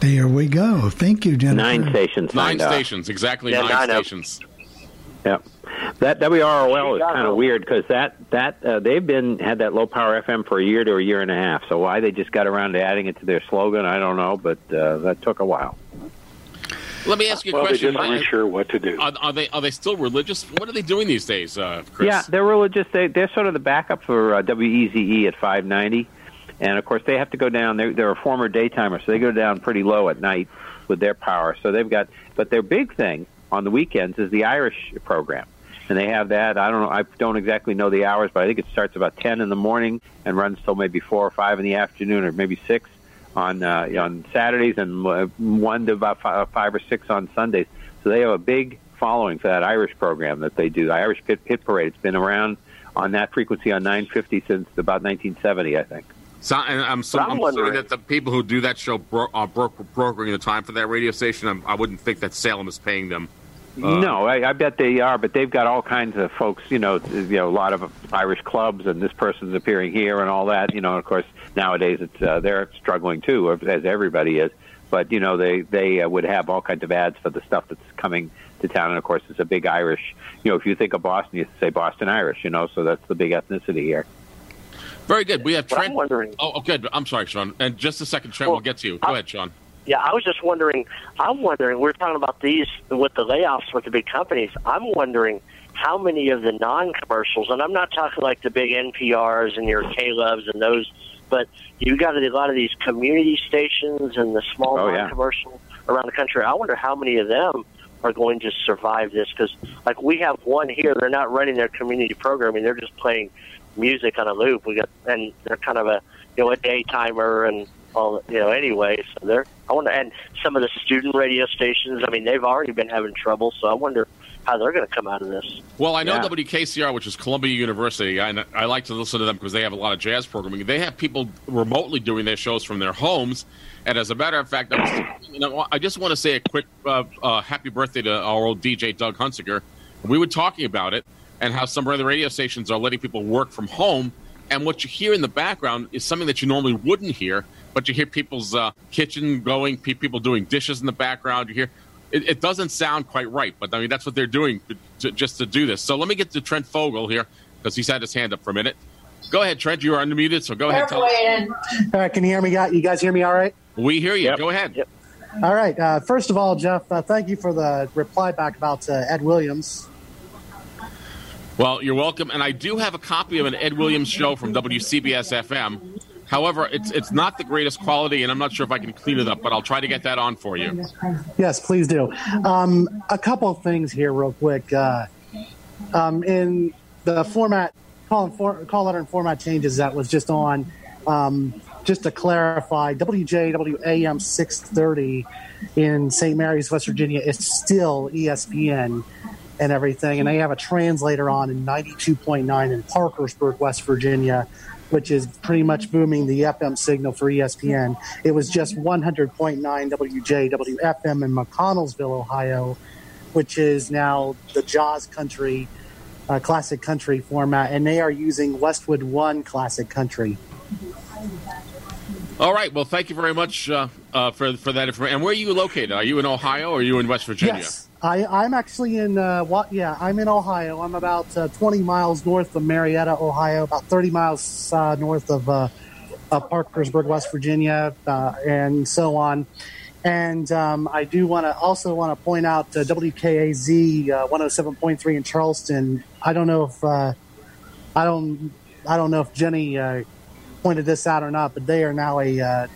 There we go. Thank you, Jennifer. Nine stations. Nine signed up. stations, exactly Yeah, nine nine stations. Yep. That WROL is kind of weird because that that uh, they've been had that low power FM for a year to a year and a half. So why they just got around to adding it to their slogan, I don't know, but uh, that took a while. Let me ask you a Well, they question. just aren't sure what to do. Are, are they are they still religious? What are they doing these days, uh, Chris? Yeah, they're religious. They they're sort of the backup for uh, WEZE at 590, and of course they have to go down. They're, they're a former daytimer, so they go down pretty low at night with their power. So they've got, but their big thing on the weekends is the Irish program, and they have that. I don't know. I don't exactly know the hours, but I think it starts about 10 in the morning and runs till maybe four or five in the afternoon, or maybe six on uh, on Saturdays, and uh, one to about five or six on Sundays. So they have a big following for that Irish program that they do. The Irish Pit Pit Parade. It's been around on that frequency on 950 since about 1970, I think. So, and I'm, so, I'm I'm sorry that the people who do that show bro- are bro- brokering the time for that radio station. I'm, I wouldn't think that Salem is paying them. Uh, no, I, I bet they are, but they've got all kinds of folks. You know, you know, a lot of Irish clubs, and this person's appearing here, and all that. You know, of course, nowadays it's uh, they're struggling too, as everybody is. But you know, they they uh, would have all kinds of ads for the stuff that's coming to town, and of course, it's a big Irish. You know, if you think of Boston, you say Boston Irish. You know, so that's the big ethnicity here. Very good. We have But I'm Trent. wondering- Oh, good. I'm sorry, Sean. And just a second, Trent. Well, we'll get to you. Go ahead, Sean. Yeah, I was just wondering. I'm wondering. We're talking about these with the layoffs with the big companies. I'm wondering how many of the non-commercials, and I'm not talking like the big NPRs and your K-Loves and those, but you got a lot of these community stations and the small Oh, yeah. non-commercial around the country. I wonder how many of them are going to survive this because, like, we have one here. They're not running their community programming. They're just playing music on a loop. We got, and they're kind of a you know a daytimer and all you know anyway. So they're I wonder, and some of the student radio stations. I mean, they've already been having trouble. So I wonder how they're going to come out of this. Well, I know Yeah. WKCR, which is Columbia University. I, I like to listen to them because they have a lot of jazz programming. They have people remotely doing their shows from their homes. And as a matter of fact, I, was, you know, I just want to say a quick uh, uh, happy birthday to our old DJ Doug Hunsiger. We were talking about it and how some of the radio stations are letting people work from home. And what you hear in the background is something that you normally wouldn't hear, but you hear people's uh, kitchen going, pe- people doing dishes in the background. You hear it, it doesn't sound quite right, but I mean that's what they're doing to, to, just to do this. So let me get to Trent Fogel here because he's had his hand up for a minute. Go ahead, Trent. You are unmuted, so go ahead. Tell All right, can you hear me? You guys hear me all right? we hear you. Go ahead. All right. Uh, first of all, Jeff, uh, thank you for the reply back about uh, Ed Williams. Well, you're welcome. And I do have a copy of an Ed Williams show from WCBS FM. However, it's it's not the greatest quality, and I'm not sure if I can clean it up, but I'll try to get that on for you. Yes, please do. Um, a couple things here, real quick. Uh, um, in the format, call, for, call letter and format changes that was just on, um, just to clarify, WJWAM 630 in St. Mary's, West Virginia is still ESPN and everything. And they have a translator on in 92.9 in Parkersburg, West Virginia, which is pretty much booming the FM signal for ESPN. It was just 100.9 WJWFM in McConnelsville, Ohio, which is now the Jaws Country, uh, classic country format. And they are using Westwood One classic country. All right. Well, thank you very much uh, uh, for for that information. And where are you located? Are you in Ohio or are you in West Virginia? Yes. I, I'm actually in uh, what? Yeah, I'm in Ohio. I'm about uh, 20 miles north of Marietta, Ohio, about 30 miles uh, north of, uh, of Parkersburg, West Virginia, and so on. And um, I do want to also want to point out WKAZ uh, 107.3 in Charleston. I don't know if I don't I don't know if Jenny pointed this out or not, but they are now a uh,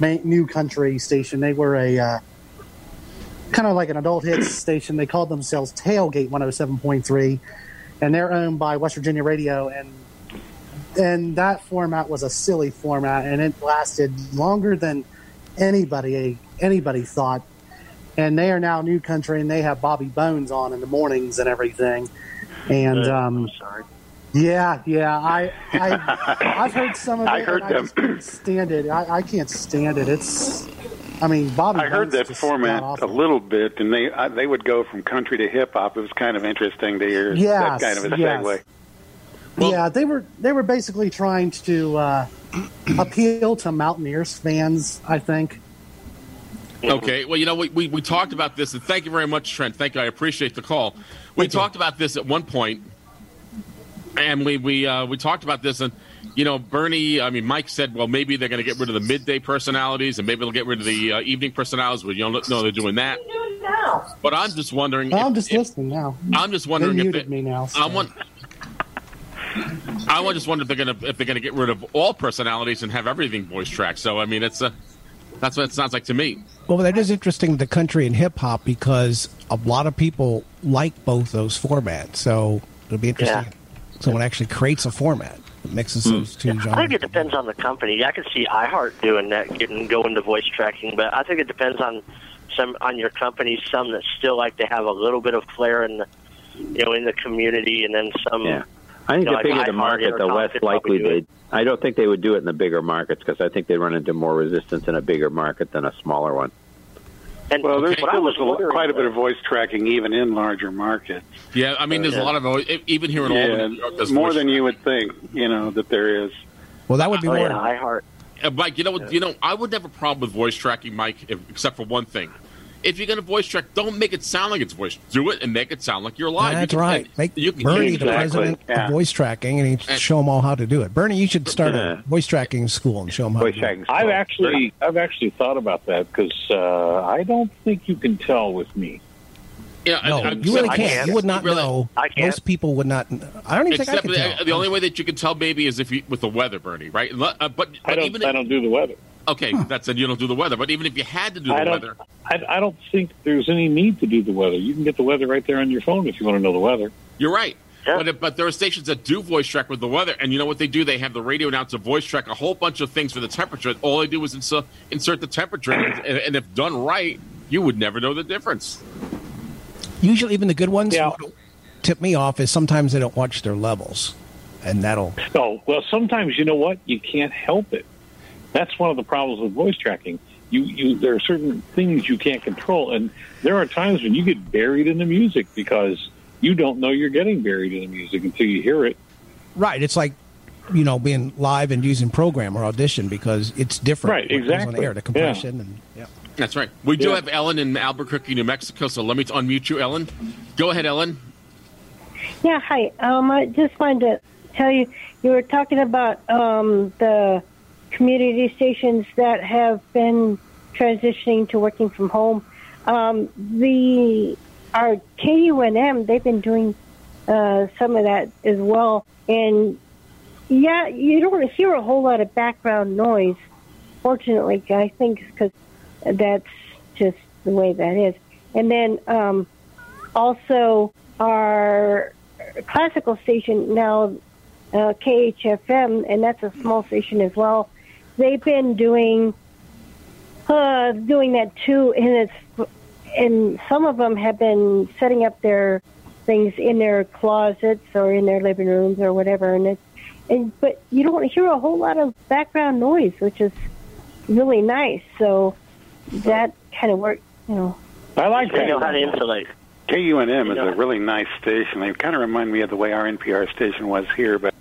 new country station. They were a uh, kind of like an adult hits station. They called themselves Tailgate 107.3, and they're owned by West Virginia Radio. And and that format was a silly format, and it lasted longer than anybody anybody thought. And they are now new country, and they have Bobby Bones on in the mornings and everything. And um, sorry. Yeah, yeah, I, I I've heard some of it. I heard and I them. just can't stand it. I, I can't stand it. It's, I mean, Bobby. I heard that format a little bit, and they I, they would go from country to hip hop. It was kind of interesting to hear that kind of a yes. segue. yeah, they were they were basically trying to uh, appeal to Mountaineers fans. I think. Okay. Well, you know, we, we, we talked about this, and thank you very much, Trent. Thank you. I appreciate the call. We talked about this at one point, and we we uh, we talked about this, and you know, Bernie. I mean, Mike said, well, maybe they're going to get rid of the midday personalities, and maybe they'll get rid of the uh, evening personalities. But you don't know they're doing that. But I'm just wondering. I'm just if- listening now. I'm just wondering they if muted they- me now. I want. I just wonder if they're gonna if they're gonna get rid of all personalities and have everything voice tracked. So I mean, it's a that's what it sounds like to me. Well, that is interesting, the country and hip hop, because a lot of people like both those formats. So it'll be interesting. if Someone actually creates a format that mixes hmm. those two genres. I think it depends on the company. I could see iHeart doing that, getting going to voice tracking, but I think it depends on some on your company. Some that still like to have a little bit of flair in the you know in the community, and then some. Yeah. I think you know, the bigger like the market, the less likely they. I don't think they would do it in the bigger markets because I think they run into more resistance in a bigger market than a smaller one. And Well, there's still was a, quite a bit of voice tracking even in larger markets. Yeah, I mean, there's a lot of even here in Yeah, Albany, New York, more voice than you would think. You know that there is. Well, that would be Oh, more. yeah, Uh, Mike, you know, what you know, I would have a problem with voice tracking, Mike, if, except for one thing. If you're going to voice track, don't make it sound like it's voice. Do it and make it sound like you're live. That's You can- right. Make you can- Bernie the president yeah. of voice tracking, and he show them all how to do it. Bernie, you should start a voice tracking school and show them how to do it. I've actually I've actually thought about that because uh, I don't think you can tell with me. Yeah, No, I- I- you really can't. You would not Really- know. I can't. Most people would not. I don't even think I Except could the, tell. the only way that you can tell maybe is if you with the weather, Bernie, right? Uh, but, but I don't even I don't do the weather. Okay, that's then you don't do the weather. But even if you had to do the I weather, I, I don't think there's any need to do the weather. You can get the weather right there on your phone if you want to know the weather. You're right. But, but there are stations that do voice track with the weather, and you know what they do? They have the radio announcer voice track a whole bunch of things for the temperature. All they do is insert, insert the temperature, and, and if done right, you would never know the difference. Usually, even the good ones what tip me off is sometimes they don't watch their levels, and that'll. Oh well, sometimes you know what you can't help it. That's one of the problems with voice tracking. You you there are certain things you can't control, and there are times when you get buried in the music because you don't know you're getting buried in the music until you hear it. Right. It's like you know being live and using program or audition because it's different. Right, when it goes On exactly. the air, the compression and yeah. That's right. We do Yeah. have Ellen in Albuquerque, New Mexico, so let me unmute you, Ellen. Go ahead, Ellen. Yeah, hi. Um, I just wanted to tell you, you were talking about um, the community stations that have been transitioning to working from home. Um, the our KUNM, they've been doing uh, some of that as well, and yeah, you don't hear a whole lot of background noise. Fortunately, I think because that's just the way that is. And then um, also our classical station now, uh, KHFM, and that's a small station as well. They've been doing uh, doing that too, and it's and some of them have been setting up their things in their closets or in their living rooms or whatever, and it's and but you don't hear a whole lot of background noise, which is really nice. So that kind of work, you know. I like They know how to insulate. KUNM is a really nice station. They kind of remind me of the way our NPR station was here, but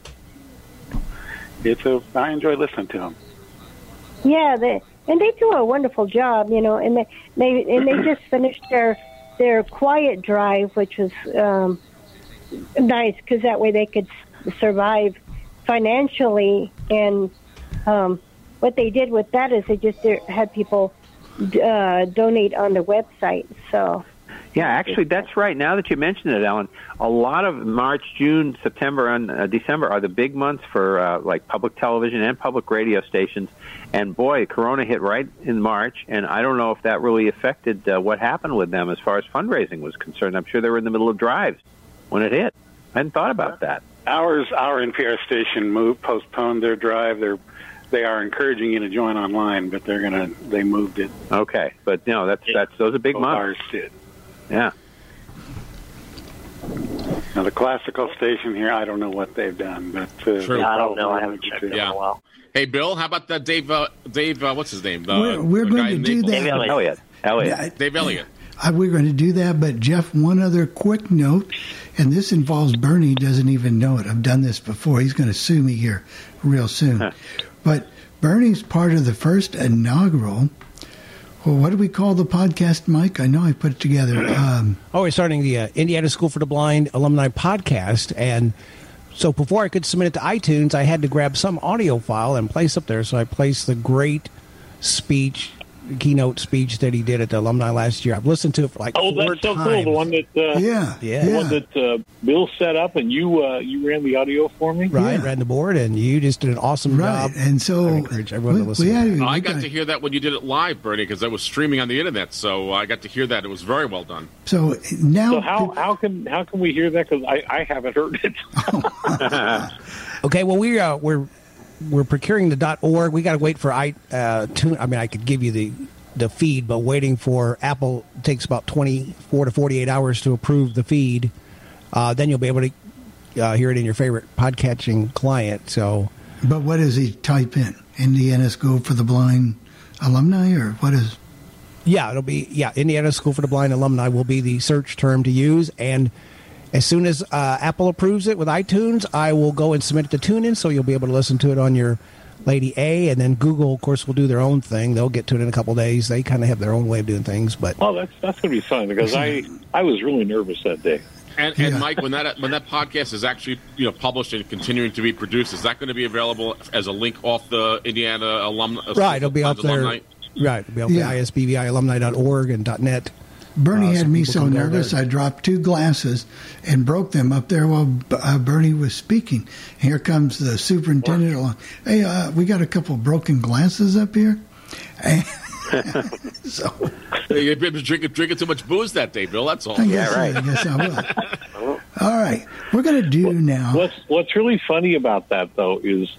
it's a. I enjoy listening to them. Yeah, they and they do a wonderful job, you know. And they they and they just finished their their quiet drive, which was um, nice because that way they could survive financially. And um, what they did with that is they just uh, had people uh, donate on the website. So Yeah, actually, that's right. Now that you mention it, Ellen, a lot of March, June, September, and uh, December are the big months for uh, like public television and public radio stations. And boy, Corona hit right in March, and I don't know if that really affected uh, what happened with them as far as fundraising was concerned. I'm sure they were in the middle of drives when it hit. I hadn't thought about that. Ours, our NPR station moved, postponed their drive. They're they are encouraging you to join online, but they're gonna they moved it. Okay, but no, that's that's those are big Both months. Ours did. Yeah. Now the classical station here, I don't know what they've done, but uh, True. I don't know. I haven't checked it in Yeah. a while. Hey, Bill, how about that Dave? Uh, Dave, uh, what's his name? The, We're- we're the going to do Naples? that. Dave Elliott. Elliott. Elliott. Yeah, Dave Elliott. Uh, we're going to do that, but Jeff, one other quick note, and this involves Bernie. Doesn't even know it. I've done this before. He's going to sue me here real soon. But Bernie's part of the first inaugural. Well, what do we call the podcast, Mike? I know I put it together. Um, Oh, we're starting the uh, Indiana School for the Blind alumni podcast, and so before I could submit it to iTunes, I had to grab some audio file and place up there. So I placed the great speech, keynote speech that he did at the alumni last year. I've listened to it for like Oh, four that's so times. cool! The one that uh, Yeah, Yeah. the one that uh, Bill set up, and you uh, you ran the audio for me. Right, ran the board, and you just did an awesome right, job. and so I encourage everyone to listen. we to had- that. I we got to hear that when you did it live, Bernie, because I was streaming on the internet. So I got to hear that. It was very well done. So now, So how how can how can we hear that? Because I, I haven't heard it. Okay, well we uh, we're we're procuring the dot org. We got to wait for i uh, tune. I mean, I could give you the the feed, but waiting for Apple takes about twenty four to forty eight hours to approve the feed. Uh, then you'll be able to uh, hear it in your favorite podcatching client. So, but what does he type in? Indiana School for the Blind alumni, or what is? yeah, it'll be yeah. Indiana School for the Blind alumni will be the search term to use, and as soon as uh, Apple approves it with iTunes, I will go and submit it to TuneIn, so you'll be able to listen to it on your Lady A, and then Google, of course, will do their own thing. They'll get to it in a couple days. They kind of have their own way of doing things, but Well, that's that's going to be fun because I I was really nervous that day. And, and Mike, when that when that podcast is actually you know published and continuing to be produced, is that going to be available as a link off the Indiana alum? right, it'll be up there. Alumni? Right, it'll be up Yeah. there, isbvialumni.org and .net. Bernie Uh, had me so nervous. I dropped two glasses and broke them up there while uh, Bernie was speaking. Here comes the superintendent along. Hey, uh, we got a couple broken glasses up here. And so You've been drinking drinking too much booze that day, Bill. That's all. I guess, I guess I will. All right, we're going to do now. What's What's really funny about that though is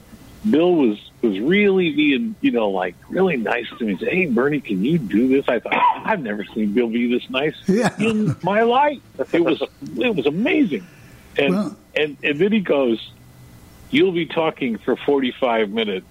Bill was was really being you know like really nice to me. He said, "Hey Bernie, can you do this?" I thought I've never seen Bill be this nice in my life. It was it was amazing. And and and then he goes, "You'll be talking for forty five minutes,"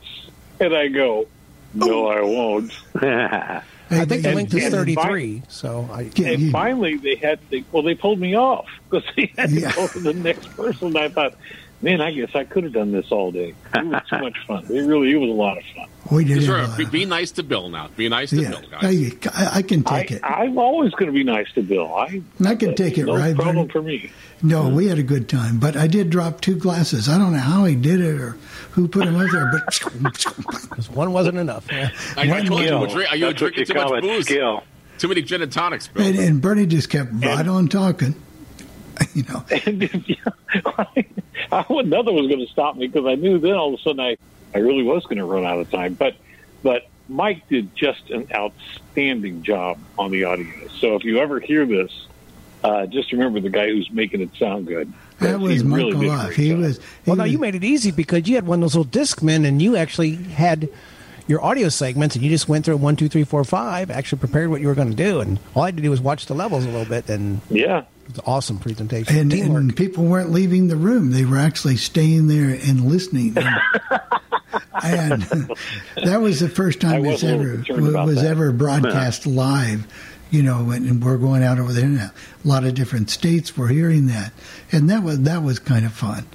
and I go, "No, oh. I won't." I think the And- link is and 33, so I. and finally, they had they, well, they pulled me off because they had to go to the next person. I thought, man, I guess I could have done this all day. It was too much fun. It really, it was a lot of fun. We did Sure, be, be nice to Bill now. Be nice to yeah, Bill, guys. I, I can take I, it. I'm always going to be nice to Bill. I I can take it, no right, problem Bernie? for me. No, we had a good time, but I did drop two glasses. I don't know how he did it or who put them up there, but one wasn't enough. Yeah. I, I told you, drink- are you That's drinking you too much booze? skill. Too many gin and tonics, Bill. and, and Bernie just kept right on talking. You know, I, nothing was going to stop me because I knew then all of a sudden I, I really was going to run out of time. But but Mike did just an outstanding job on the audio. So if you ever hear this, uh, just remember the guy who's making it sound good. that was He really Michael did a Love. He job. was. Well, no, you made it easy because you had one of those little Discmen, and you actually had your audio segments, and you just went through one, two, three, four, five. Actually prepared what you were going to do, and all I had to do was watch the levels a little bit, and yeah, it was an awesome presentation. And, and people weren't leaving the room; they were actually staying there and listening. And, and that was the first time I it's was ever was that. ever broadcast live. You know, and, and we're going out over the internet. A lot of different states were hearing that, and that was that was kind of fun.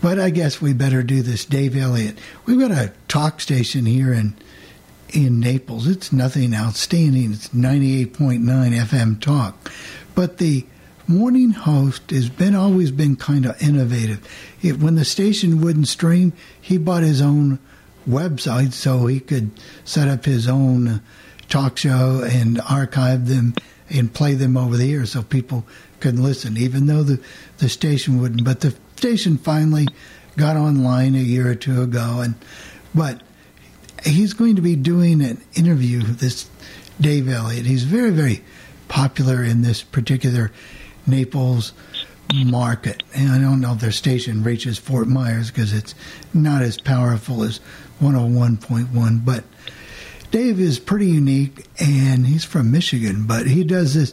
But I guess we better do this, Dave Elliott. We've got a talk station here in in Naples. It's nothing outstanding. It's 98.9 FM talk. But the morning host has been always been kind of innovative. It, when the station wouldn't stream, he bought his own website so he could set up his own uh, talk show and archive them and play them over the air so people could listen, even though the, the station wouldn't. But the station finally got online a year or two ago, and but he's going to be doing an interview. with This Dave Elliott. He's very very popular in this particular Naples market, and I don't know if their station reaches Fort Myers because it's not as powerful as 101.1, but. Dave is pretty unique, and he's from Michigan, but he does this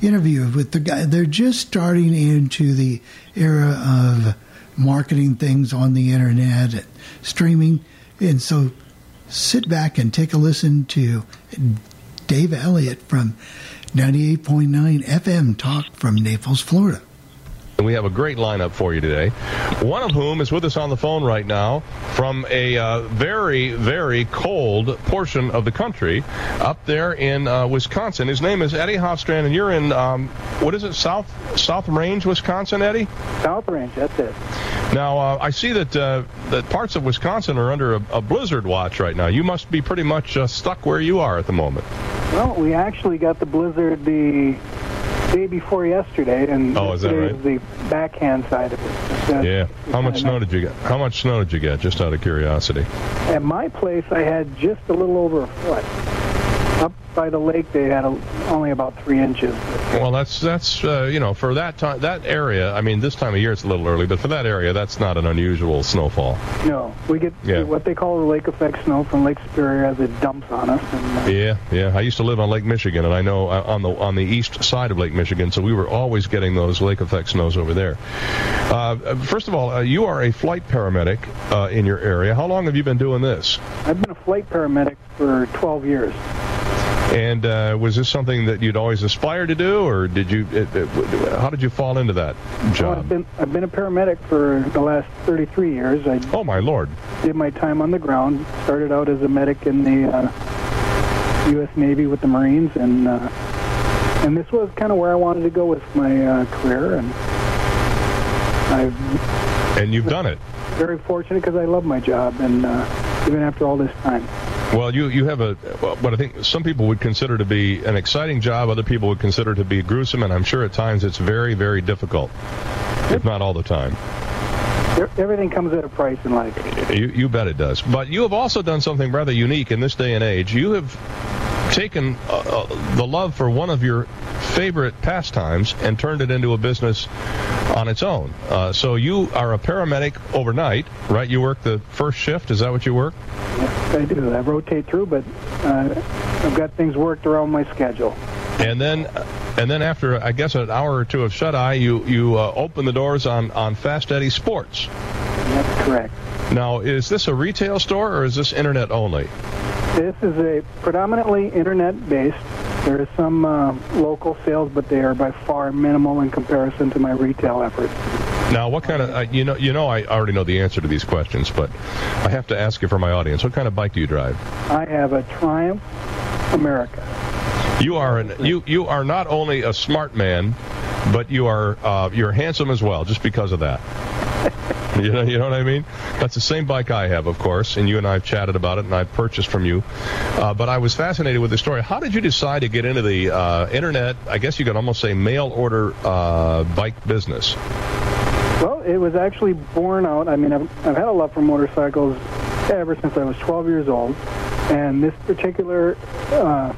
interview with the guy. They're just starting into the era of marketing things on the internet and streaming, and so sit back and take a listen to Dave Elliott from 98.9 FM Talk from Naples, Florida. And we have a great lineup for you today. One of whom is with us on the phone right now from a uh, very, very cold portion of the country up there in uh, Wisconsin. His name is Eddie Hofstrand, and you're in um, what is it, South South Range, Wisconsin, Eddie? South Range, that's it. Now uh, I see that uh, that parts of Wisconsin are under a, a blizzard watch right now. You must be pretty much uh, stuck where you are at the moment. Well, we actually got the blizzard the day before yesterday, and Oh, is that right? the backhand side of it. Uh, Yeah. How much snow did you get? How much snow did you get? Just out of curiosity. At my place, I had just a little over a foot. Up by the lake, they had a, only about three inches. Well, that's that's uh, you know for that time that area. I mean, this time of year it's a little early, but for that area, that's not an unusual snowfall. No, we get Yeah. what they call the lake effect snow from Lake Superior as it dumps on us. And, uh, Yeah, yeah. I used to live on Lake Michigan, and I know uh, on the on the east side of Lake Michigan, so we were always getting those lake effect snows over there. Uh, first of all, uh, you are a flight paramedic uh, in your area. How long have you been doing this? I've been a flight paramedic for 12 years. And uh, was this something that you'd always aspired to do, or did you? It, it, how did you fall into that Well, job? I've been I've been a paramedic for the last 33 years. I oh my lord! Did my time on the ground. Started out as a medic in the uh, U.S. Navy with the Marines, and uh, and this was kind of where I wanted to go with my uh, career, and I've and you've done it. very fortunate because I love my job, and uh, even after all this time. Well, you you have a what I think some people would consider to be an exciting job. Other people would consider to be gruesome, and I'm sure at times it's very very difficult, if not all the time. Everything comes at a price in life. You, you bet it does. But you have also done something rather unique in this day and age. You have taken uh, uh, the love for one of your favorite pastimes and turned it into a business on its own. Uh, so you are a paramedic overnight, right? You work the first shift. Is that what you work? Yes, I do. I rotate through, but uh, I've got things worked around my schedule. And then, and then after I guess an hour or two of shut eye, you you uh, open the doors on on Fast Eddie Sports. That's correct. Now, is this a retail store or is this internet only? This is a predominantly internet-based. There is some uh, local sales, but they are by far minimal in comparison to my retail efforts. Now, what kind of uh, you know you know I already know the answer to these questions, but I have to ask you for my audience. What kind of bike do you drive? I have a Triumph America. You are an, you you are not only a smart man, but you are uh, you're handsome as well, just because of that. You know, you know what I mean? That's the same bike I have, of course, and you and I have chatted about it, and I purchased from you. Uh, but I was fascinated with the story. How did you decide to get into the uh, internet? I guess you could almost say mail order uh, bike business. Well, it was actually born out. I mean, I've, I've had a love for motorcycles ever since I was 12 years old, and this particular uh,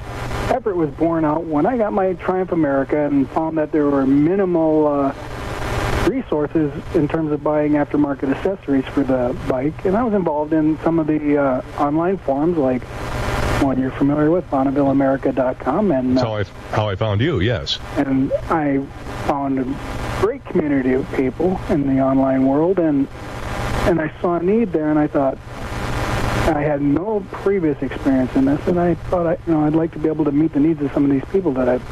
effort was born out when I got my Triumph America and found that there were minimal uh, resources in terms of buying aftermarket accessories for the bike, and I was involved in some of the uh, online forums like one you're familiar with, BonnevilleAmerica.com, and That's uh, how I how I found you. Yes. and I found a great community of people in the online world, and and I saw a need there, and I thought I had no previous experience in this, and I thought I, you know I'd like to be able to meet the needs of some of these people that I've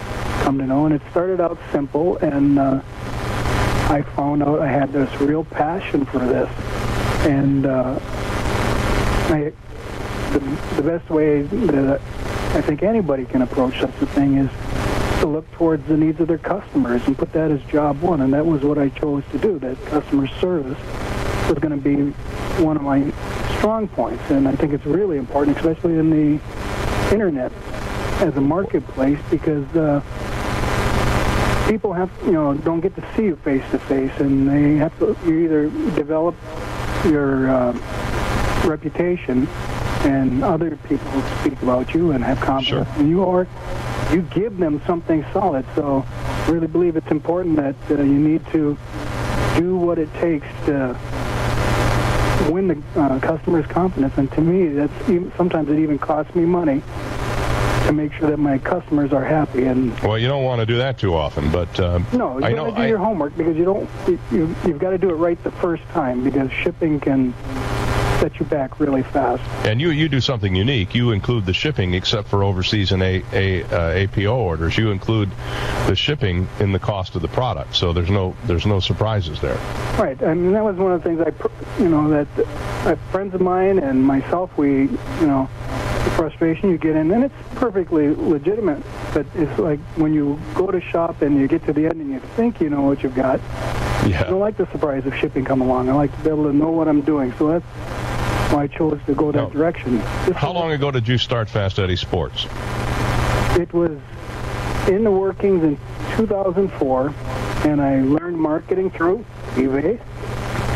come to know, and it started out simple, and uh, I found out I had this real passion for this, and uh, I the, the best way that I think anybody can approach such a thing is to look towards the needs of their customers and put that as job one. And that was what I chose to do. That customer service was going to be one of my strong points. And I think it's really important, especially in the internet as a marketplace, because uh, people have, you know, don't get to see you face to face, and they have to you either develop your uh, reputation and other people speak about you and have confidence in you, or you give them something solid. So, I really believe it's important that uh, you need to do what it takes to win the uh, customer's confidence. And to me, that's even, sometimes it even costs me money to make sure that my customers are happy. And Well, you don't want to do that too often, but um, no, you I got to do I, your homework because you don't. You, you, you've got to do it right the first time because shipping can set you back really fast. And you you do something unique. You include the shipping, except for overseas and a, a uh, APO orders. You include the shipping in the cost of the product, so there's no there's no surprises there. Right. I mean, that was one of the things I, you know, that friends of mine and myself, we, you know, the frustration you get in, and it's perfectly legitimate. But it's like when you go to shop and you get to the end and you think you know what you've got. Yeah. I don't like the surprise of shipping come along. I like to be able to know what I'm doing. So that's why I chose to go that direction. How long ago did you start Fast Eddie Sports? It was in the workings in 2004, and I learned marketing through eBay,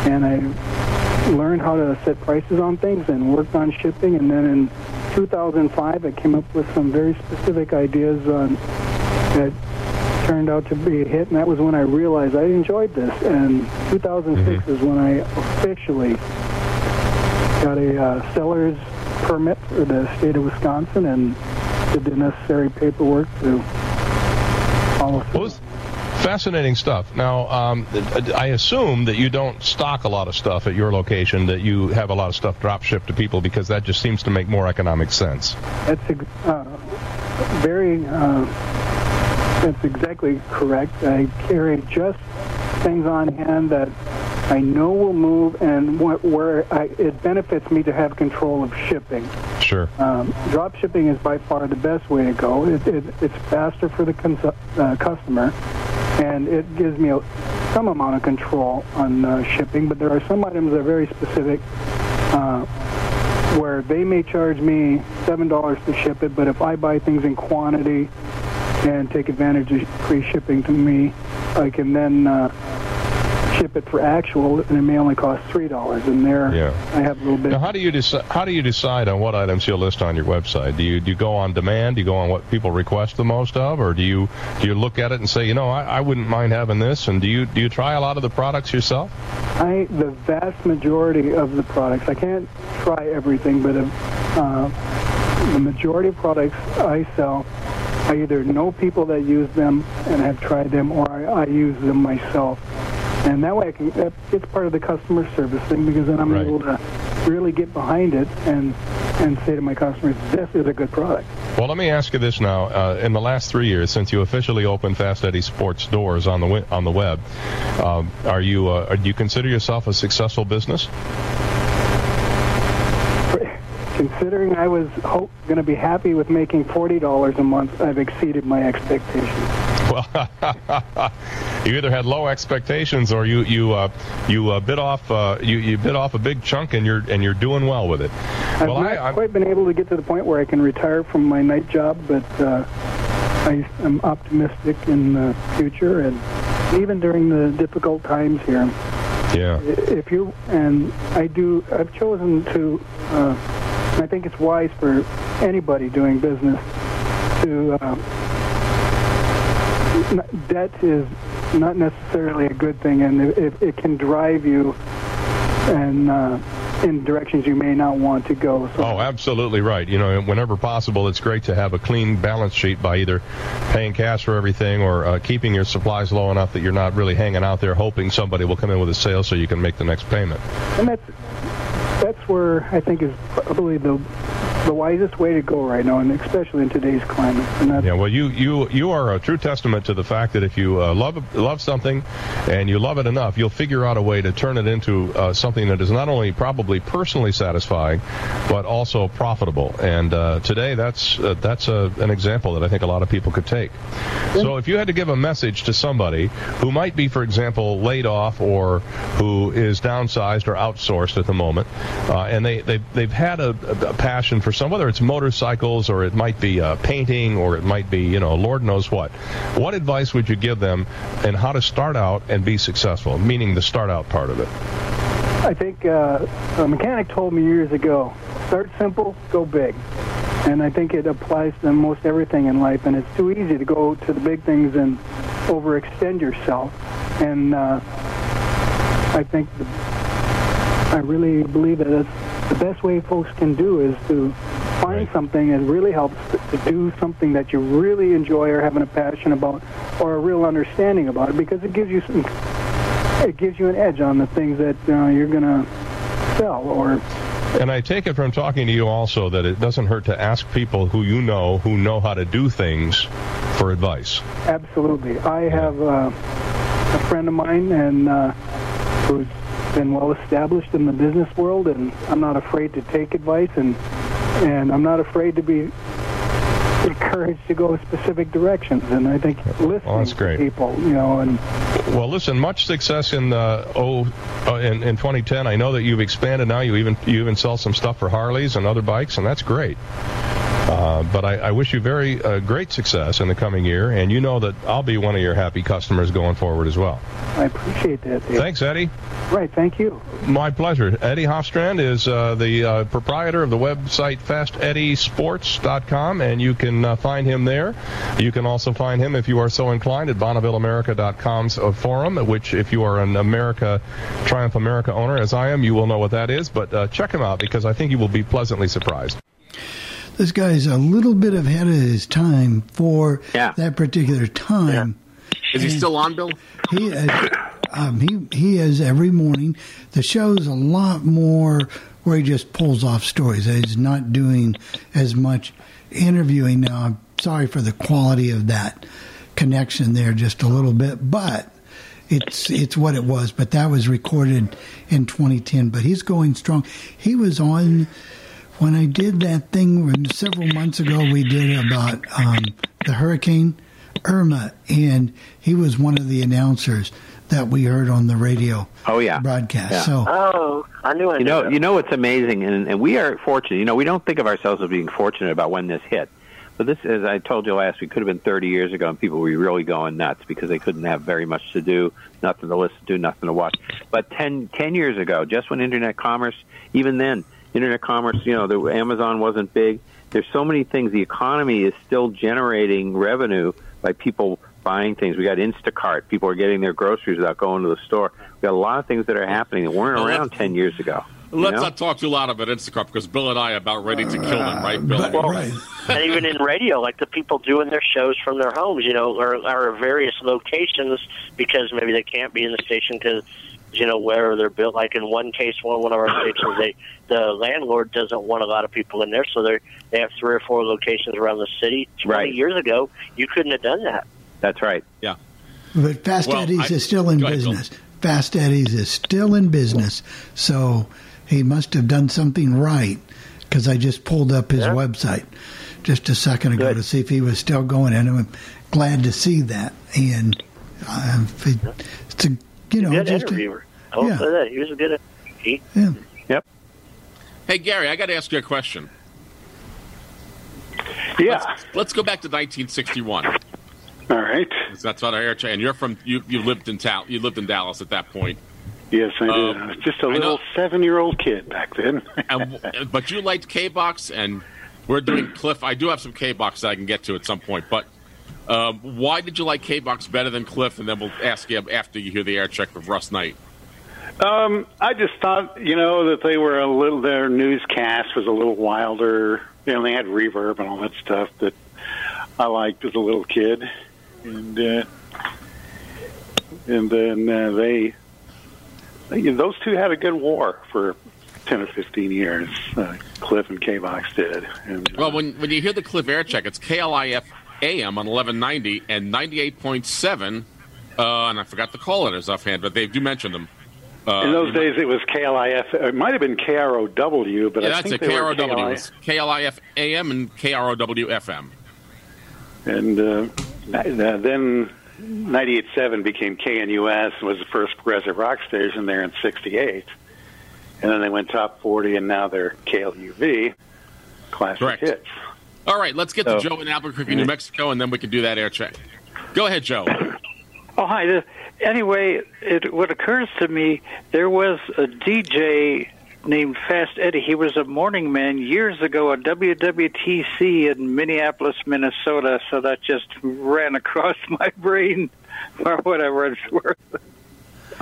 and I learned how to set prices on things and worked on shipping. And then in 2005, I came up with some very specific ideas on that turned out to be a hit, and that was when I realized I enjoyed this. And 2006 is when I officially got a uh, seller's permit for the state of Wisconsin and did the necessary paperwork to follow through. Fascinating stuff. Now, um, I assume that you don't stock a lot of stuff at your location, that you have a lot of stuff drop shipped to people because that just seems to make more economic sense. That's uh, very. Uh, that's exactly correct. I carry just things on hand that I know will move, and wh- where I, it benefits me to have control of shipping. Sure. Um, drop shipping is by far the best way to go. It, it, it's faster for the cons- uh, customer, and it gives me a, some amount of control on uh, shipping. But there are some items that are very specific, uh, where they may charge me seven dollars to ship it, but if I buy things in quantity and take advantage of free shipping to me, I can then uh, ship it for actual, and it may only cost three dollars. And there, Yeah. I have a little bit. Now, how do you decide? How do you decide on what items you'll list on your website? Do you do you go on demand? Do you go on what people request the most of, or do you do you look at it and say, you know, I, I wouldn't mind having this? And do you do you try a lot of the products yourself? I the vast majority of the products. I can't try everything, but uh, the majority of products I sell, I either know people that use them and have tried them, or I, I use them myself. And that way, I can. that- It's part of the customer service thing because then I'm able to really get behind it and and say to my customers, "This is a good product." Well, let me ask you this now. Uh, in the last three years, since you officially opened Fast Eddie Sports doors on the on the web, um, are you uh, do you consider yourself a successful business? Considering I was hope, going to be happy with making forty dollars a month, I've exceeded my expectations. Well, you either had low expectations or you you uh, you uh, bit off uh, you you bit off a big chunk and you're and you're doing well with it. I've Well, not I, quite been able to get to the point where I can retire from my night job, but uh, I am optimistic in the future, and even during the difficult times here. Yeah. If you and I do, I've chosen to. Uh, I think it's wise for anybody doing business to. N- debt is not necessarily a good thing, and it, it, it can drive you and uh, in directions you may not want to go. So oh, absolutely right. You know, whenever possible, it's great to have a clean balance sheet by either paying cash for everything or uh, keeping your supplies low enough that you're not really hanging out there hoping somebody will come in with a sale so you can make the next payment. and that's that's where I think is probably the the wisest way to go right now, and especially in today's climate. Yeah, well, you you you are a true testament to the fact that if you uh, love love something and you love it enough, you'll figure out a way to turn it into uh, something that is not only probably personally satisfying, but also profitable. And uh, today, that's uh, that's a, an example that I think a lot of people could take. So, if you had to give a message to somebody who might be, for example, laid off or who is downsized or outsourced at the moment, uh, and they they've, they've had a, a passion for some, whether it's motorcycles or it might be uh, painting or it might be, you know, Lord knows what. What advice would you give them and how to start out and be successful, meaning the start out part of it? I think uh, a mechanic told me years ago, start simple, go big. And I think it applies to most everything in life. And it's too easy to go to the big things and overextend yourself. And uh, I think the, I really believe that it's the best way folks can do is to find something that really helps to, to do something that you really enjoy or having a passion about or a real understanding about it because it gives you some it gives you an edge on the things that uh, you're going to sell or And I take it from talking to you also that it doesn't hurt to ask people who you know who know how to do things for advice. absolutely. I have uh, a friend of mine and uh, who's been well established in the business world, and I'm not afraid to take advice, and and I'm not afraid to be encouraged to go specific directions. And I think listening Well, to people, you know, and Well, listen, much success in uh, oh uh, in, in 2010. I know that you've expanded now. You even you even sell some stuff for Harleys and other bikes, and that's great. Uh, but I, I wish you very uh, great success in the coming year, and you know that I'll be one of your happy customers going forward as well. I appreciate that. Dave. Thanks, Eddie. Right, thank you. My pleasure. Eddie Hofstrand is uh, the uh, proprietor of the website FastEddieSports.com, and you can uh, find him there. You can also find him, if you are so inclined, at BonnevilleAmerica.com's uh, forum, which, if you are an America Triumph America owner, as I am, you will know what that is. But uh, check him out because I think you will be pleasantly surprised. This guy's a little bit ahead of his time for that particular time. Is he still on, Bill? He uh, um, he he is every morning. The show's a lot more where he just pulls off stories. He's not doing as much interviewing now. I'm sorry for the quality of that connection there, just a little bit, but it's it's what it was. But that was recorded in 2010. But he's going strong. He was on when I did that thing when several months ago. We did about um, the hurricane Irma, and he was one of the announcers that we heard on the radio. Oh yeah, broadcast. Yeah. So Oh, I knew I you know, that. you know what's amazing, and, and we are fortunate. You know, we don't think of ourselves as being fortunate about when this hit. But this, as I told you last week, could have been 30 years ago, and people were really going nuts because they couldn't have very much to do, nothing to listen to, nothing to watch. But 10, 10 years ago, just when internet commerce, even then, internet commerce, you know, the Amazon wasn't big. There's so many things. The economy is still generating revenue by people buying things. We got Instacart. People are getting their groceries without going to the store. We got a lot of things that are happening that weren't Well, around 10 years ago. Let's know? not talk too loud about Instacart because Bill and I are about ready to kill them, right, Bill? Right. and even in radio, like the people doing their shows from their homes, you know, or, or various locations because maybe they can't be in the station because you know where they're built. Like in one case, one one of our stations, they the landlord doesn't want a lot of people in there, so they they have three or four locations around the city. Twenty Right. years ago, you couldn't have done that. That's right. Yeah. But Fast Well, Eddie's I- is still in Go ahead, business. Fast Eddie's is still in business. So he must have done something right because I just pulled up his website just a second ago to see if he was still going, and I'm glad to see that. And uh, it- it's a you know good just interviewer. I will yeah. say that he was a good. He, yeah. Yep. Hey, Gary, I got to ask you a question. Yeah. Let's, let's go back to 1961. All right. That's what I heard. And you're from you. You lived in town. You lived in Dallas at that point. Yes, I did. Um, I was just a I know- little seven-year-old kid back then. and, but you liked K Box, and we're doing Cliff. I do have some K Box that I can get to at some point. But um, why did you like K Box better than Cliff? And then we'll ask you after you hear the air check of Russ Knight. Um, I just thought, you know, that they were a little. Their newscast was a little wilder. You know, they had reverb and all that stuff that I liked as a little kid, and uh, and then uh, they, they, those two had a good war for ten or fifteen years. Uh, Cliff and K Box did, and Well, when when you hear the Cliff air check, it's KLIF AM on 1190 and 98.7. Uh, and I forgot the call letters offhand, but they do mention them. Uh, in those you know- days it was KLIF. It might have been KROW, but yeah, I that's think it. they KROW. KLIF. KLIF AM and KROW FM. And uh, uh, then 98.7 became KNUS and was the first progressive rock station there in 68. And then they went top 40, and now they're KLUV, classic Correct. hits. All right, let's get So- to Joe in Albuquerque, New Mexico, and then we can do that air check. Go ahead, Joe. Oh, hi. Anyway, it, what occurs to me, there was a DJ named Fast Eddie. He was a morning man years ago at WWTC in Minneapolis, Minnesota. So that just ran across my brain or whatever it's worth.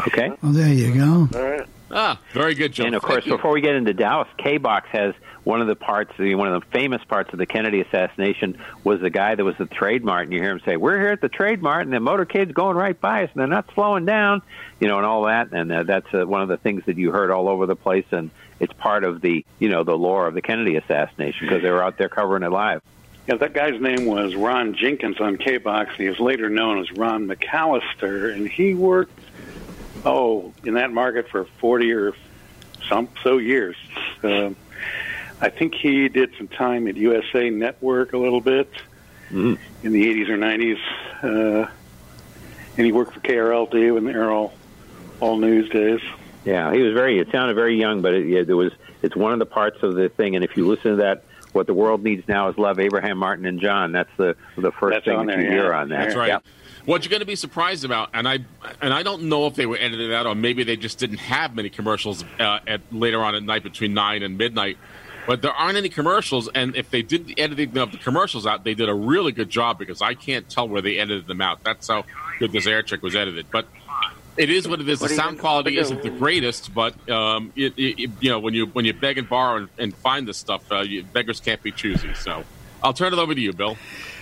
Okay. Well, there you go. All right. Ah, very good, Joe. And of course, before we get into Dallas, K Box has one of the parts, one of the famous parts of the Kennedy assassination was the guy that was the trade mart, and you hear him say, "We're here at the trade mart, and the motorcade's going right by us, and they're not slowing down," you know, and all that. And uh, that's uh, one of the things that you heard all over the place, and it's part of the, you know, the lore of the Kennedy assassination because they were out there covering it live. Yeah, that guy's name was Ron Jenkins on K Box. He was later known as Ron McAllister, and he worked, oh, in that market for 40 or some so years. Um I think he did some time at USA Network a little bit in the 80s or 90s, uh, and he worked for KRLD when they were all all news days. Yeah, he was very. It sounded very young, but it, yeah, there was. It's one of the parts of the thing, and if you listen to that, what the world needs now is love. Abraham Martin and John. That's the the first That's thing that there, you hear yeah. on that. That's right. Yep. What you're going to be surprised about, and I and I don't know if they were edited out or maybe they just didn't have many commercials uh, at later on at night between nine and midnight. But there aren't any commercials, and if they did the editing of the commercials out, they did a really good job because I can't tell where they edited them out. That's how good this air check was edited. But it is what it is. The What do sound quality isn't the greatest, but um, it, it, it- you know when you when you beg and borrow and, and find this stuff, uh, you, beggars can't be choosy. So I'll turn it over to you, Bill.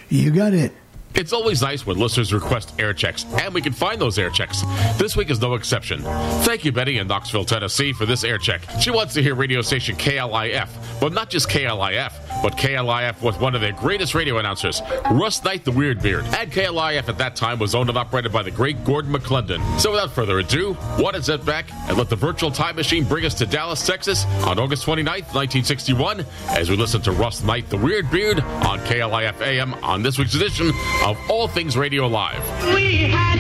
You got it. It's always nice when listeners request air checks, and we can find those air checks. This week is no exception. Thank you, Betty in Knoxville, Tennessee, for this air check. She wants to hear radio station KLIF, but not just KLIF, but KLIF was one of their greatest radio announcers, Russ Knight the Weird Beard. And KLIF at that time was owned and operated by the great Gordon McLendon. So without further ado, what is it back and let the virtual time machine bring us to Dallas, Texas on August 29th, 1961, as we listen to Russ Knight the Weird Beard on KLIF AM on this week's edition of All Things Radio Live. We had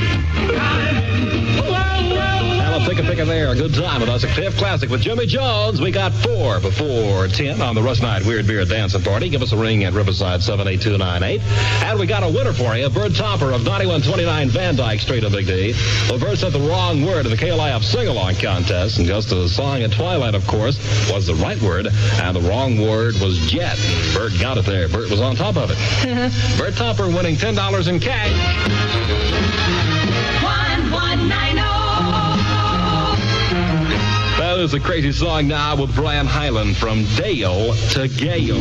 Well, take a pick of there. A good time with us at Cliff Classic with Jimmy Jones. We got four before 10 on the Russ Knight Weird Beard Dancing Party. Give us a ring at Riverside 78298. And we got a winner for you. Bert Topper of 9129 Van Dyke Street in Big D. Well, Bert said the wrong word in the KLIF sing-along contest. And just a song at Twilight, of course, was the right word. And the wrong word was jet. Bert got it there. Bert was on top of it. Bert Topper winning $10 in cash. That is a crazy song now with Brian Hyland from Dale to Gale.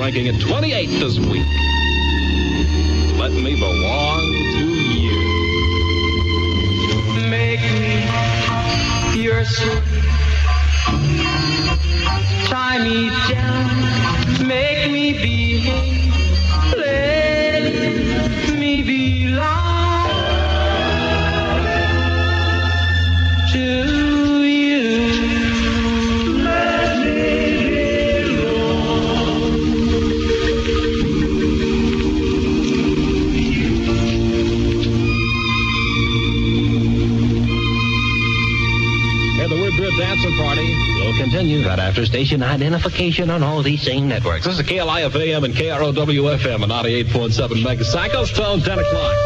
Ranking at 28 this week. Let me belong to you. Make me your sweet. Tie me down. Make me behave. Let me belong continue right after station identification on all these same networks. This is KLIF AM and KROW FM on 98.7 megacycles. Tone 10 o'clock.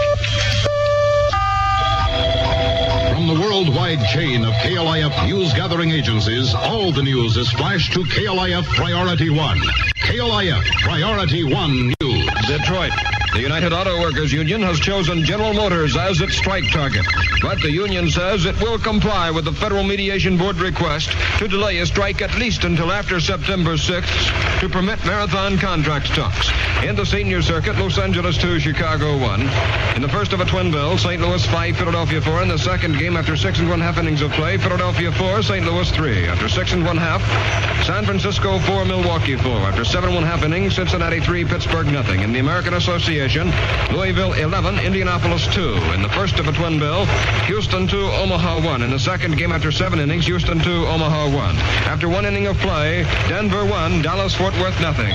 From the worldwide chain of KLIF news gathering agencies, all the news is flashed to KLIF Priority One. KLIF Priority One News. Detroit. The United Auto Workers Union has chosen General Motors as its strike target. But the union says it will comply with the Federal Mediation Board request to delay a strike at least until after September 6th to permit marathon contract talks. In the senior circuit, Los Angeles 2, Chicago 1. In the first of a twin bill, St. Louis 5, Philadelphia 4. In the second game, after six and one half innings of play, Philadelphia 4, St. Louis 3. After six and one half, San Francisco 4, Milwaukee 4. After seven and one half innings, Cincinnati 3, Pittsburgh nothing. In the American Association, Louisville 11, Indianapolis 2. In the first of a twin bill, Houston 2, Omaha 1. In the second game after seven innings, Houston 2, Omaha 1. After one inning of play, Denver 1, Dallas Fort Worth nothing.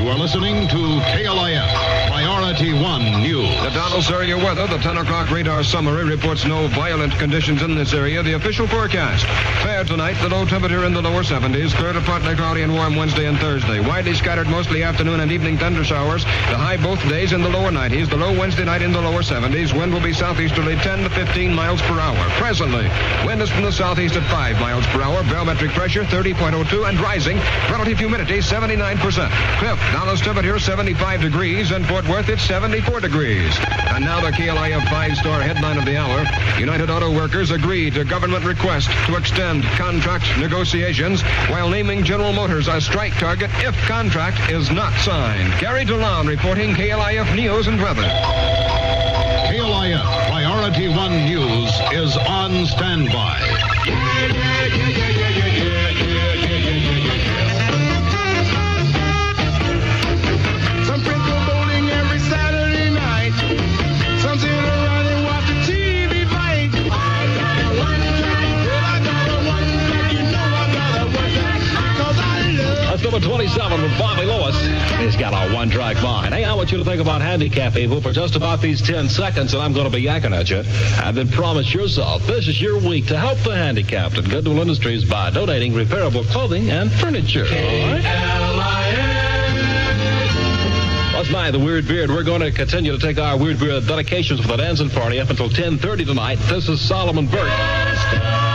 You are listening to KLIF Priority One News. The Dallas area weather, the 10 o'clock radar summary reports no violent conditions in this area. The official forecast. Fair tonight, the low temperature in the lower 70s. Clear to partly cloudy and warm Wednesday and Thursday. Widely scattered mostly afternoon and evening thunder showers. The high both days in the lower 90s. The low Wednesday night in the lower 70s. Wind will be southeasterly 10 to 15 miles per hour. Presently, wind is from the southeast at 5 miles per hour. Barometric pressure 30.02 and rising. Relative humidity 79%. Cliff, Dallas temperature 75 degrees. And Fort Worth it's 74 degrees. And now the KLIF five-star headline of the hour. United Auto Workers agree to government request to extend contract negotiations while naming General Motors as strike target if contract is not signed. Gary DeLon reporting KLIF News and Weather. KLIF Priority One News is on standby. Some number 27 with Bobby Lewis. He's got a one-track mind. Hey, I want you to think about handicap people for just about these 10 seconds, and I'm going to be yakking at you. And then promise yourself this is your week to help the handicapped at Goodwill Industries by donating repairable clothing and furniture. All right? Last night, the Weird Beard. We're going to continue to take our Weird Beard dedications for the dancing party up until 10:30 tonight. This is Solomon Burke.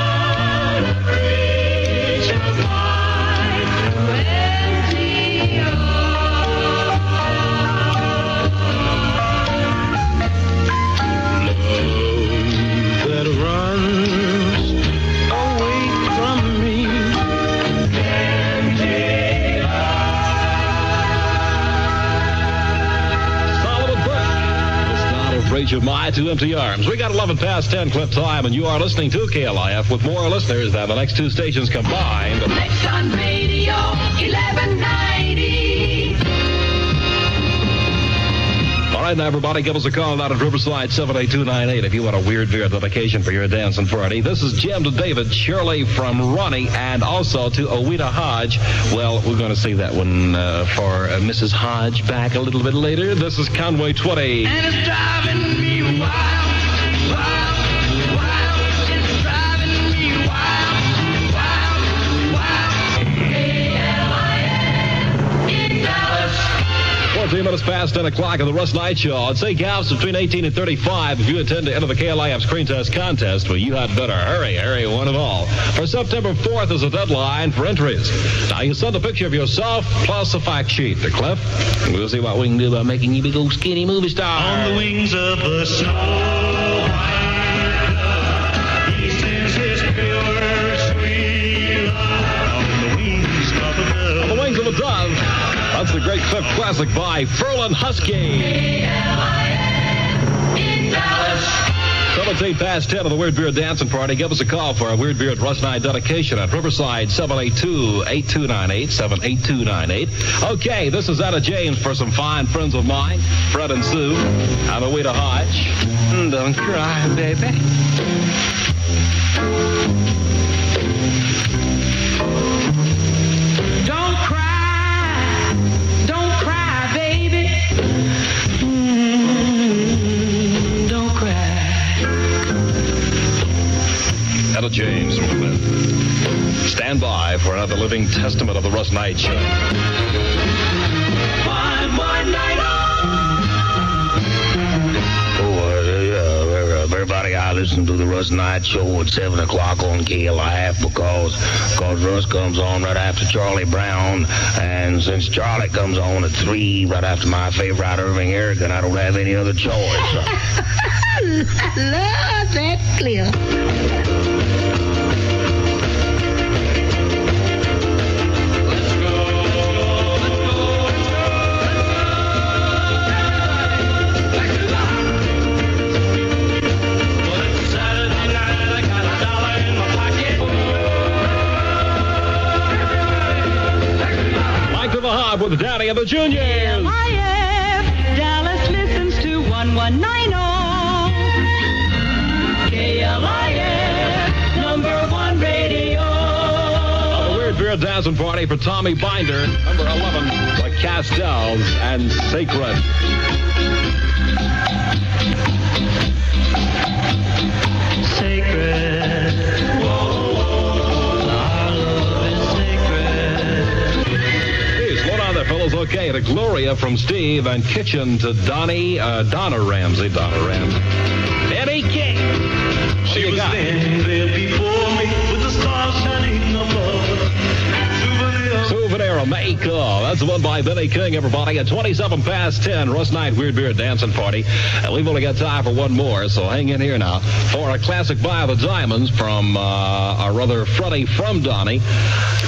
Of my two empty arms. We got 11 past 10 clip time, and you are listening to KLIF with more listeners than the next two stations combined. Next on radio, 1190. Now, everybody, give us a call out at Riverside 78298 if you want a Weird Beard dedication for your dancing party. This is Jim to David, Shirley from Ronnie, and also to Owita Hodge. Well, we're going to see that one uh, for uh, Mrs. Hodge back a little bit later. This is Conway Twitty. 14 minutes past 10 o'clock on the Russ Knight Show. I'd say gaps between 18 and 35 if you intend to enter the KLIF screen test contest. Well, you had better hurry, hurry, one and all. For September 4th is the deadline for entries. Now, you send a picture of yourself plus a fact sheet to Cliff. We'll see what we can do about making you big old skinny movie star. On the wings of the snow. That's the great Cliff classic by Ferlin Husky. 17 past 10 of the Weird Beard Dancing Party. Give us a call for a Weird Beard Russ Knight dedication at Riverside 782-8298, 78298. Okay, this is Etta James for some fine friends of mine, Fred and Sue, and Awita Hodge. Mm, Don't cry, baby. Etta James. Stand by for another living testament of the Russ Knight Show. One more night yeah, everybody, I listen to the Russ Knight Show at 7 o'clock on KLIF because cause Russ comes on right after Charlie Brown. And since Charlie comes on at 3 right after my favorite Irving Eric, and I don't have any other choice. Lord, that's clear. Mike the Juniors. KLIF, Dallas listens to 1190. KLIF, number one radio. The Weird Beard Dancing Party for Tommy Binder, number 11, the Castells and. Sacred. Okay, to Gloria from Steve and Kitchen to Donnie, uh, Donna Ramsey, Donna Ramsey. Eddie King. She was standing there before me with the stars shining above. Souvenir of. That's the one by Billy King, everybody. At 27 past 10, Russ Knight Weird Beard Dancing Party. And we've only got time for one more, so hang in here now for a classic by the Diamonds from uh, our brother Freddie from Donnie,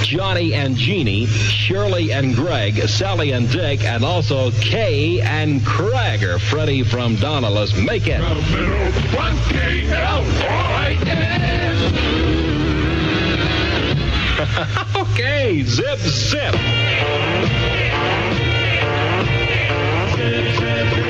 Johnny and Jeannie, Shirley and Greg, Sally and Dick, and also Kay and Craig are Freddie from Donna. Let's make it. okay, zip, zip. I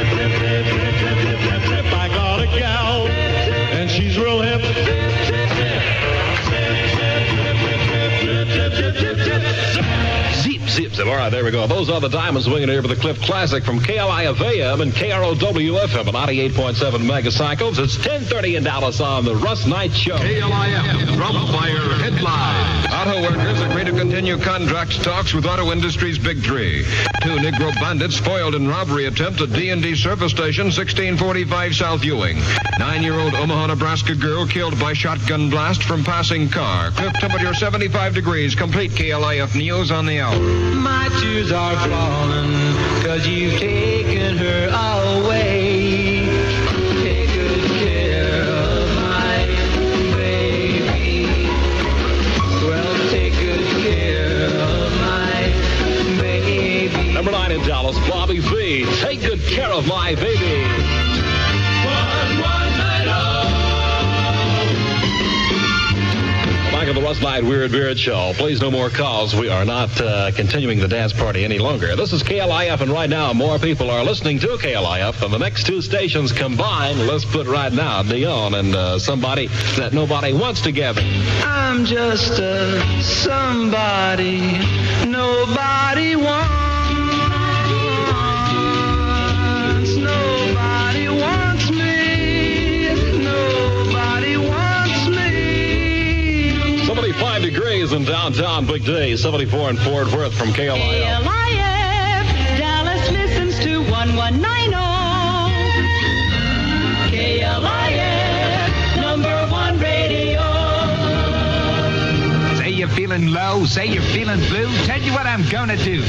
All right, there we go. Those are the Diamonds swinging here for the Cliff Classic from KLIF AM and KROWFM at 98.7 megacycles. It's 1030 in Dallas on the Russ Knight Show. KLIF Drum Fire Headline. Auto workers agree to continue contract talks with auto industry's big three. Two Negro bandits foiled in robbery attempt at D&D service station 1645 South Ewing. Nine-year-old Omaha, Nebraska girl killed by shotgun blast from passing car. Cliff temperature 75 degrees. Complete KLIF news on the hour. My tears are falling, cause you've taken her away. Take good care of my baby. Well, take good care of my baby. Number nine in Dallas, Bobby Vee Take good care of my baby. Russ Knight Weird Beard Show. Please, no more calls. We are not uh, continuing the dance party any longer. This is KLIF, and right now more people are listening to KLIF than the next two stations combined. Let's put right now Dion and uh, somebody that nobody wants together. I'm just a somebody nobody wants. 75 degrees in downtown Big D, 74 in Fort Worth from KLIF. KLIF, Dallas listens to 1190. KLIF, number one radio. Say you're feeling low, say you're feeling blue. Tell you what I'm gonna do.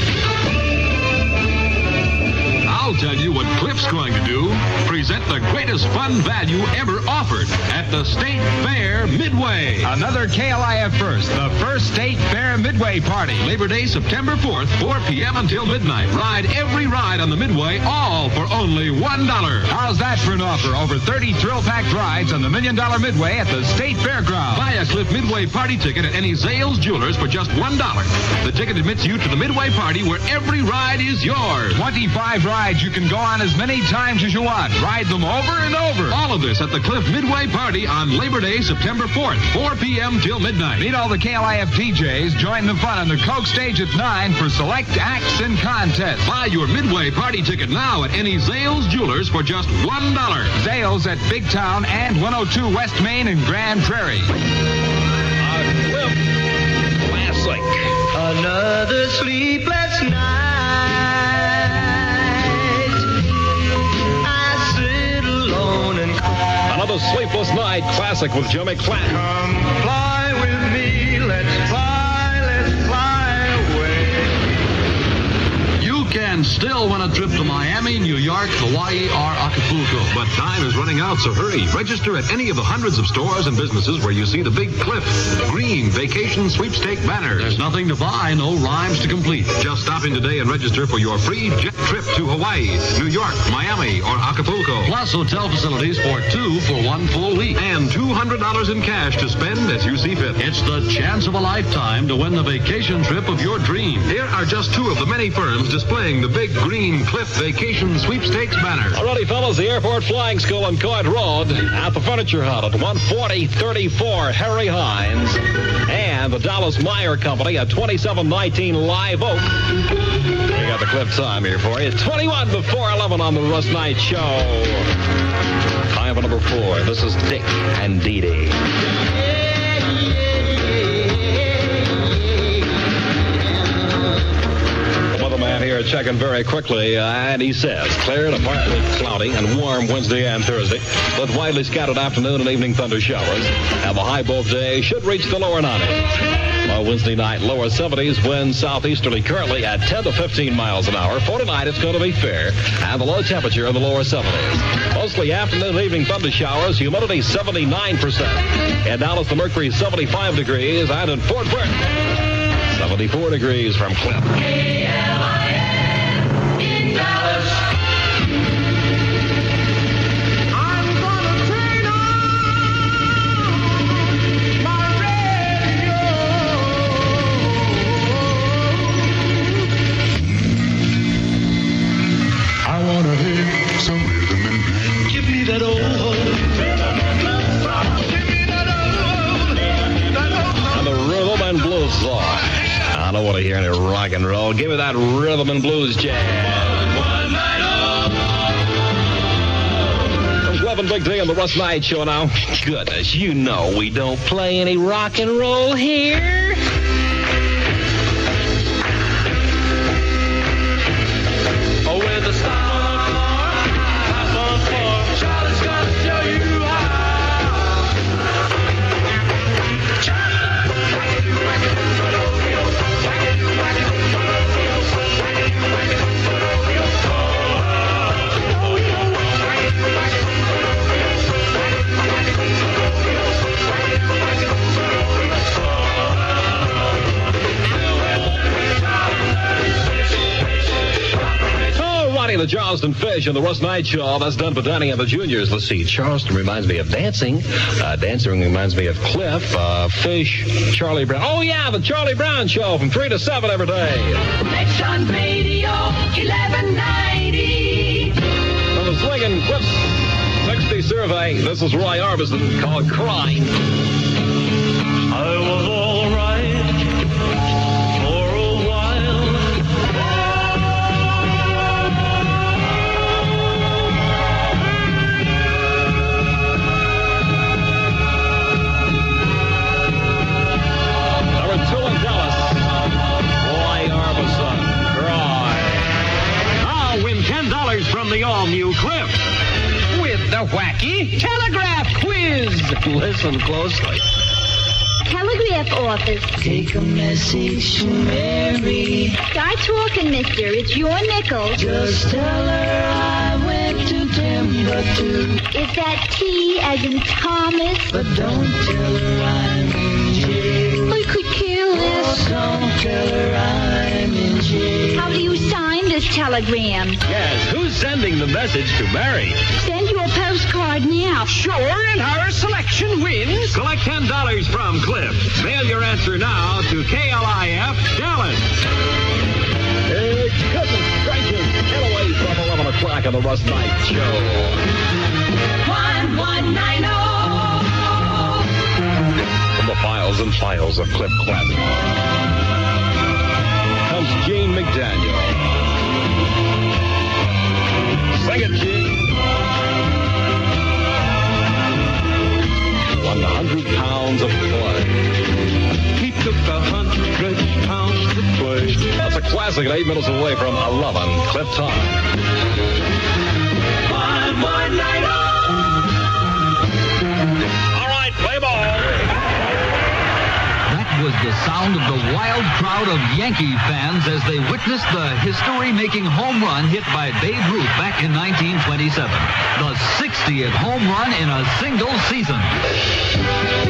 I'll tell you what Cliff's going to do. Present the greatest fun value ever offered at the State Fair Midway. Another KLIF first, the first state fair midway party. Labor Day, September 4th, 4 p.m. until midnight. Ride every ride on the Midway, all for only $1. How's that for an offer? Over 30 thrill-packed rides on the Million Dollar Midway at the State Fairground. Buy a Cliff Midway party ticket at any Zales Jewelers for just $1. The ticket admits you to the Midway party where every ride is yours. 25 rides you can go on as many times as you want. Ride them over and over. All of this at the Cliff Midway party on Labor Day, September 4th, 4 p.m. till midnight. Meet all the KLIF DJs. Join the fun on the Coke stage at 9 for select acts and contests. Buy your Midway party ticket now at any Zales Jewelers for just $1. Zales at Big Town and 102 West Main and Grand Prairie. Classic. Another sleepless night. Sleepless night classic with Jimmy Clapp. Can still win a trip to Miami, New York, Hawaii, or Acapulco. But time is running out, so hurry. Register at any of the hundreds of stores and businesses where you see the big Cliff Green Vacation Sweepstake banner. There's nothing to buy, no rhymes to complete. Just stop in today and register for your free jet trip to Hawaii, New York, Miami, or Acapulco. Plus hotel facilities for two for one full week. And $200 in cash to spend as you see fit. It's the chance of a lifetime to win the vacation trip of your dream. Here are just two of the many firms displaying the big green Cliff Vacation Sweepstakes banner. Alrighty, fellas, the Airport Flying School on Coit Road at the Furniture Hut at 14034 Harry Hines and the Dallas Meyer Company at 2719 Live Oak. We got the clip time here for you. 21 before 11 on the Russ Knight Show. Time for number four. This is Dick and Dee Dee. Checking very quickly, uh, and he says clear to partly cloudy and warm Wednesday and Thursday, with widely scattered afternoon and evening thunder showers. Have a high both day, should reach the lower 90s. By Wednesday night, lower 70s, winds southeasterly currently at 10 to 15 miles an hour. For tonight, it's going to be fair, and the low temperature in the lower 70s. Mostly afternoon and evening thunder showers, humidity 79%. In Dallas, the mercury 75 degrees, and in Fort Worth, 74 degrees from Cliff. That old. And the rhythm and blues song. I don't want to hear any rock and roll. Give me that rhythm and blues jazz. From Cliff and Big D on the Russ Knight Show now. Goodness, you know we don't play any rock and roll here. The Charleston Fish and the Russ Knight Show. That's done for Donnie and the Juniors. Let's see. Charleston reminds me of dancing. Uh, dancing reminds me of Cliff. Uh, Fish, Charlie Brown. Oh, yeah, the Charlie Brown Show from 3 to 7 every day. Next on radio, 1190. From the Swinging Cliffs 60 survey, this is Roy Orbison called Crying. Take a message to Mary. Start talking, mister. It's your nickel. Just tell her I went to Timbuktu. Is that T as in Thomas? But don't tell her I'm in jail. I could care less. Don't tell her I'm in jail. How do you sign this telegram? Yes, who's sending the message to Mary? Send your postcard now. Sure, and our selection wins. Collect $10 from Cliff. Mail your answer now to KLIF Dallas. It's Cousin Trenches. Get away from 11 o'clock on the Russ Knight Show. 1190. From the files and files of Cliff Classic comes Gene McDaniel. Sing it, Gene. 100 pounds of play. He took a hundred pounds to play. That's a classic at eight minutes away from 11 Cliff time. Was the sound of the wild crowd of Yankee fans as they witnessed the history-making home run hit by Babe Ruth back in 1927. The 60th home run in a single season.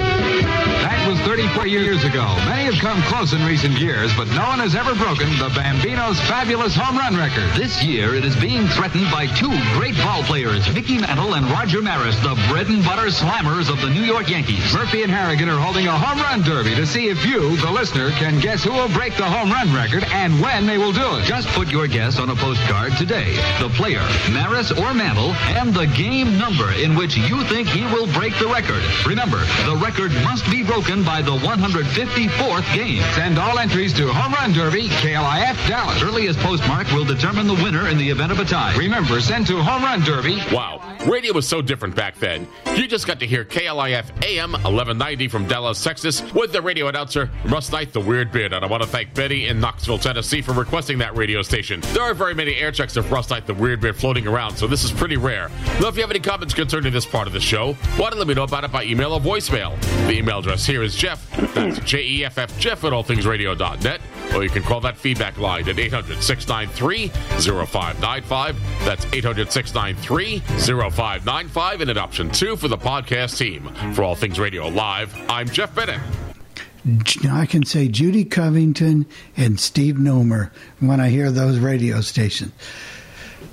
That 34 years ago. Many have come close in recent years, but no one has ever broken the Bambino's fabulous home run record. This year, it is being threatened by two great ball players, Mickey Mantle and Roger Maris, the bread and butter slammers of the New York Yankees. Murphy and Harrigan are holding a home run derby to see if you, the listener, can guess who will break the home run record and when they will do it. Just put your guess on a postcard today. The player, Maris or Mantle, and the game number in which you think he will break the record. Remember, the record must be broken by the 154th game. Send all entries to Home Run Derby, KLIF Dallas. Earliest postmark will determine the winner in the event of a tie. Remember, send to Home Run Derby. Wow. Radio was so different back then. You just got to hear KLIF AM 1190 from Dallas, Texas, with the radio announcer Russ Knight, the Weird Beard. And I want to thank Betty in Knoxville, Tennessee for requesting that radio station. There are very many air checks of Russ Knight, the Weird Beard floating around, so this is pretty rare. Now, if you have any comments concerning this part of the show, why don't let me know about it by email or voicemail? The email address here is Jeff. That's J E F F Jeff at allthingsradio.net. Or you can call that feedback line at 800 693 0595. That's 800 693 0595. And at option two for the podcast team. For All Things Radio Live, I'm Jeff Bennett. I can say Judy Covington and Steve Nomer when I hear those radio stations.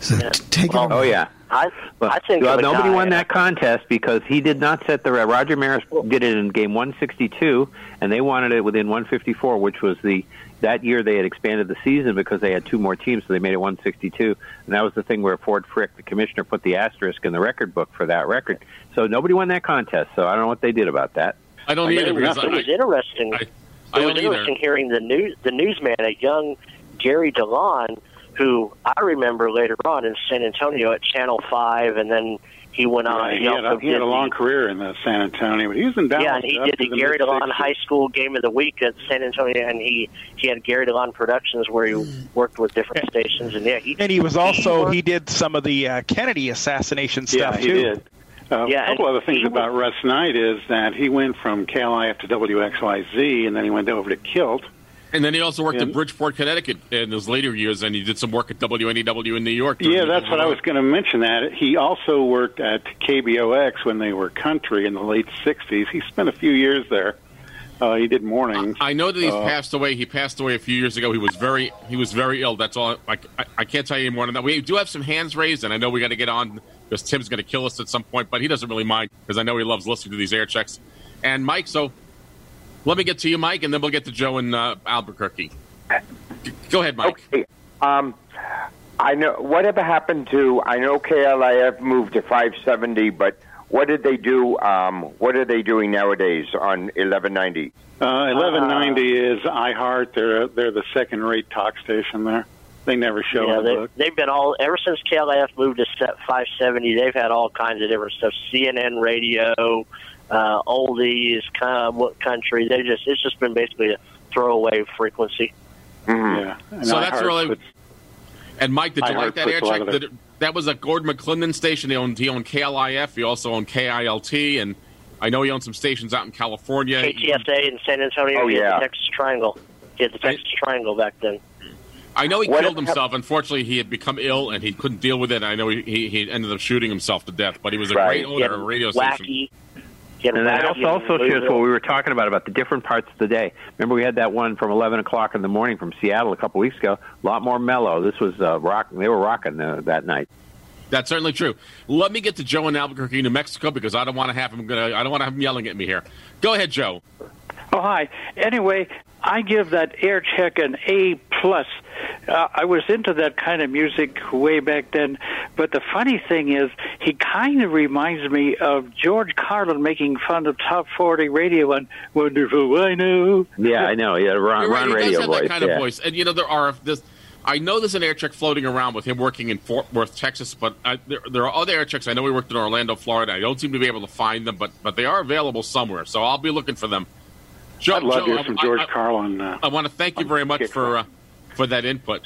So t- take it. Oh yeah. I, I think well, nobody won that contest because he did not set the. Roger Maris did it in game 162, and they wanted it within 154, which was the that year they had expanded the season because they had two more teams, so they made it 162, and that was the thing where Ford Frick, the commissioner, put the asterisk in the record book for that record. So nobody won that contest. So I don't know what they did about that. I don't I either mean, because it was I, interesting. I it don't was either. interesting hearing the news, the newsman, a young Gary DeLon, who I remember later on in San Antonio at Channel Five, and then he went on. Yeah, he he, had a, he had a long the- career in uh, San Antonio, but he was in Dallas. Yeah, and he did to the Gary DeLon. High School Game of the Week at San Antonio, and he he had Gary DeLon Productions where he worked with different stations, and yeah, he And he was also worked- he did some of the uh, Kennedy assassination Yeah, stuff he too. did. Uh, Yeah, a couple and other things he about Russ Knight is that he went from KLIF to WXYZ, and then he went over to Kilt. And then he also worked at Bridgeport, Connecticut in his later years, and he did some work at WNEW in New York. Yeah, that's what I was going to mention. That he also worked at KBOX when they were country in the late '60s. He spent a few years there. Uh, he did mornings. I know that he's Uh, passed away. He passed away a few years ago. He was very he was very ill. That's all. I, I, I can't tell you any more than that. We do have some hands raised, and I know we got to get on because Tim's going to kill us at some point, but he doesn't really mind because I know he loves listening to these air checks. And Mike, so let me get to you, Mike, and then we'll get to Joe in uh, Albuquerque. Go ahead, Mike. Okay. Um, I know whatever happened to. I know KLIF moved to 570, but what did they do? Um, what are they doing nowadays on 1190? Uh, 1190 is iHeart. They're they're the second-rate talk station there. They never show yeah, in they, book. they've been all ever since KLIF moved to set 570. They've had all kinds of different stuff: CNN radio, uh, oldies, kind of what country. They just it's just been basically a throwaway frequency. Yeah. And So that's really. puts- And Mike, did you iHeart like that puts air check? That, that was a Gordon McLendon station. He owned he owned KLIF. He also owned KILT, and I know he owned some stations out in California. KTSA in San Antonio. Oh, he had yeah. the Texas Triangle. He had the Texas Triangle back then. I know he What killed if- himself. Unfortunately, he had become ill and he couldn't deal with it. I know he, he, he ended up shooting himself to death, but he was a Right. great owner of a radio station. And that also, also shows what we were talking about about the different parts of the day. Remember, we had that one from 11 o'clock in the morning from Seattle a couple weeks ago. A lot more mellow. This was uh, rock. They were rocking uh, that night. That's certainly true. Let me get to Joe in Albuquerque, New Mexico, because I don't want to have him. Gonna, I don't want to have him yelling at me here. Go ahead, Joe. Oh, hi. Anyway, I give that air check an A plus. Uh, I was into that kind of music way back then, but the funny thing is, he kind of reminds me of George Carlin making fun of top forty radio on "Wonderful WINO." Yeah, I know. Yeah, Ron, You're right, Ron he radio does have voice. that kind yeah. of voice, and you know there are this. I know there's an air check floating around with him working in Fort Worth, Texas, but I, there, there are other air checks. I know he worked in Orlando, Florida. I don't seem to be able to find them, but but they are available somewhere. So I'll be looking for them. Joe, I'd love Joe, to hear I- I- George I- Carlin. Uh, I want to thank you very much for uh, for that input.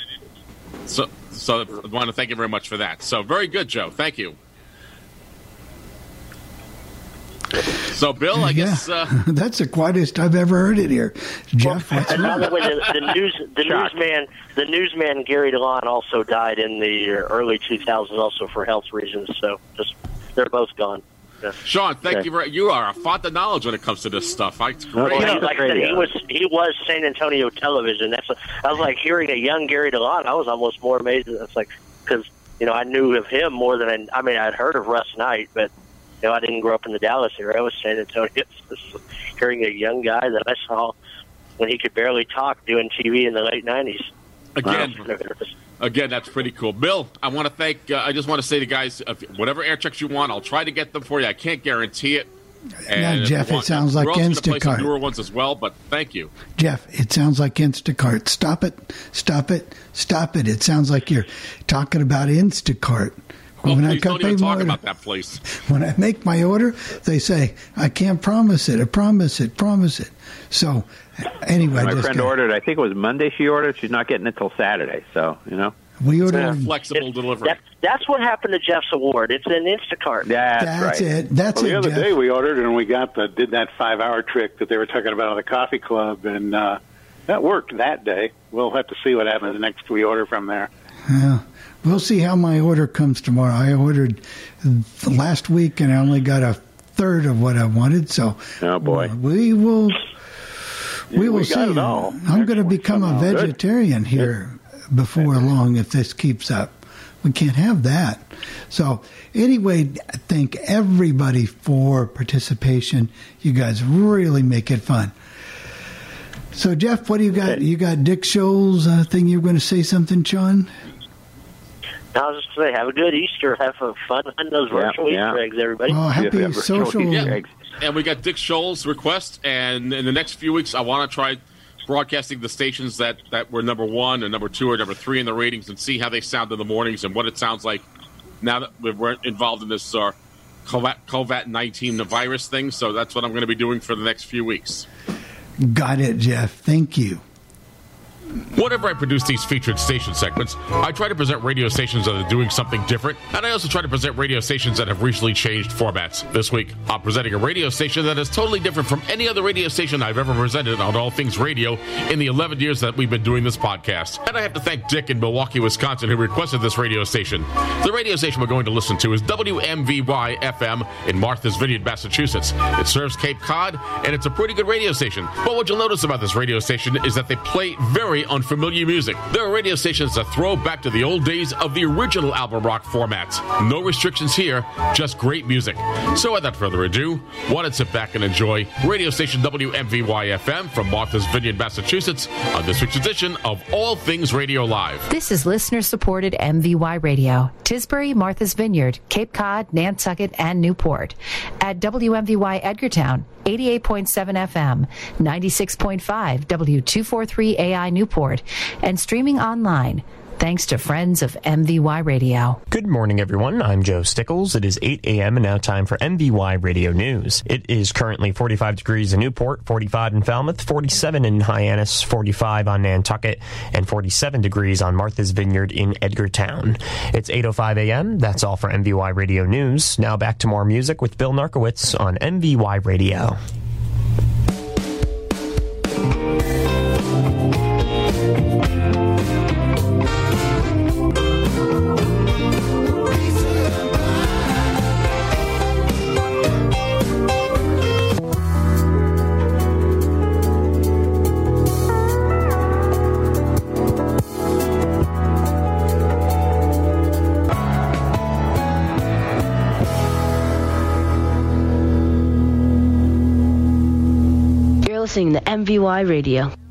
So, so I want to thank you very much for that. So, very good, Joe. Thank you. So, Bill, I guess uh, That's the quietest I've ever heard it here. Jeff, what's And by the way, the, the news, the newsman, the newsman Gary DeLon also died in the early 2000s, also for health reasons. So just they're both gone. Yeah. Sean, thank Okay. you very. You are a font of knowledge when it comes to this stuff. I, it's Well, great. he- like I said, he was he was San Antonio television. That's I was like hearing a young Gary DeLon. I was almost more amazed. That's like because you know I knew of him more than I, I mean I'd heard of Russ Knight, but you know I didn't grow up in the Dallas area. I was San Antonio. Hearing a young guy that I saw when he could barely talk doing TV in the late nineties. Again, again, that's pretty cool. Bill, I want to thank. Uh, I just want to say to guys, if, whatever air checks you want, I'll try to get them for you. I can't guarantee it. Now, if Jeff, it sounds like we're also play some Instacart. newer ones as well. But thank you. Jeff, it sounds like Instacart. Stop it. Stop it. Stop it. It sounds like you're talking about Instacart. Oh, When I please come don't even talk my- about that place. when I make my order, they say, I can't promise it. I promise it. Promise it. So, anyway, My friend got- ordered. I think it was Monday. She ordered. She's not getting it till Saturday. So you know. we ordered. flexible delivery. That, that's what happened to Jeff's award. It's an Instacart. That's, That's it. That's well, the it, other Jeff. day we ordered and we got the did that five hour trick that they were talking about on the coffee club, and uh, that worked that day. We'll have to see what happens the next we order from there. Yeah. We'll see how my order comes tomorrow. I ordered last week and I only got a third of what I wanted. So, oh boy, we will. We Yeah, will we see. I'm going to become a somehow. Good. vegetarian here before long if this keeps up. We can't have that. So, anyway, thank everybody for participation. You guys really make it fun. So, Jeff, what do you got? You got Dick Scholl's uh, thing you were going to say something, Sean? I was just saying, have a good Easter. Have a fun on those virtual yeah. Easter eggs, everybody. Oh, happy social. Yeah. And we got Dick Scholl's request, and in the next few weeks, I want to try broadcasting the stations that, that were number one and number two or number three in the ratings and see how they sound in the mornings and what it sounds like now that we're involved in this uh, COVID 19 virus thing. So that's what I'm going to be doing for the next few weeks. Got it, Jeff. Thank you. Whenever I produce these featured station segments, I try to present radio stations that are doing something different, and I also try to present radio stations that have recently changed formats. This week, I'm presenting a radio station that is totally different from any other radio station I've ever presented on All Things Radio in the 11 years that we've been doing this podcast. And I have to thank Dick in Milwaukee, Wisconsin, who requested this radio station. The radio station we're going to listen to is WMVY FM in Martha's Vineyard, Massachusetts. It serves Cape Cod, and it's a pretty good radio station. But what you'll notice about this radio station is that they play very unfamiliar music. There are radio stations that throw back to the old days of the original album rock formats. No restrictions here, just great music. So without further ado, why don't sit back and enjoy radio station WMVY FM from Martha's Vineyard, Massachusetts on this week's edition of All Things Radio Live. This is listener supported MVY Radio, Tisbury, Martha's Vineyard, Cape Cod, Nantucket, and Newport. At WMVY Edgartown, 88.7 FM, 96.5 W243 AI Newport, and streaming online. Thanks to friends of MVY Radio. Good morning, everyone. I'm Joe Stickles. It is 8 a.m. and now time for MVY Radio News. It is currently 45 degrees in Newport, 45 in Falmouth, 47 in Hyannis, 45 on Nantucket, and 47 degrees on Martha's Vineyard in Edgartown. It's 8.05 a.m. That's all for MVY Radio News. Now back to more music with Bill Narkowitz on MVY Radio. Listening to MVY Radio.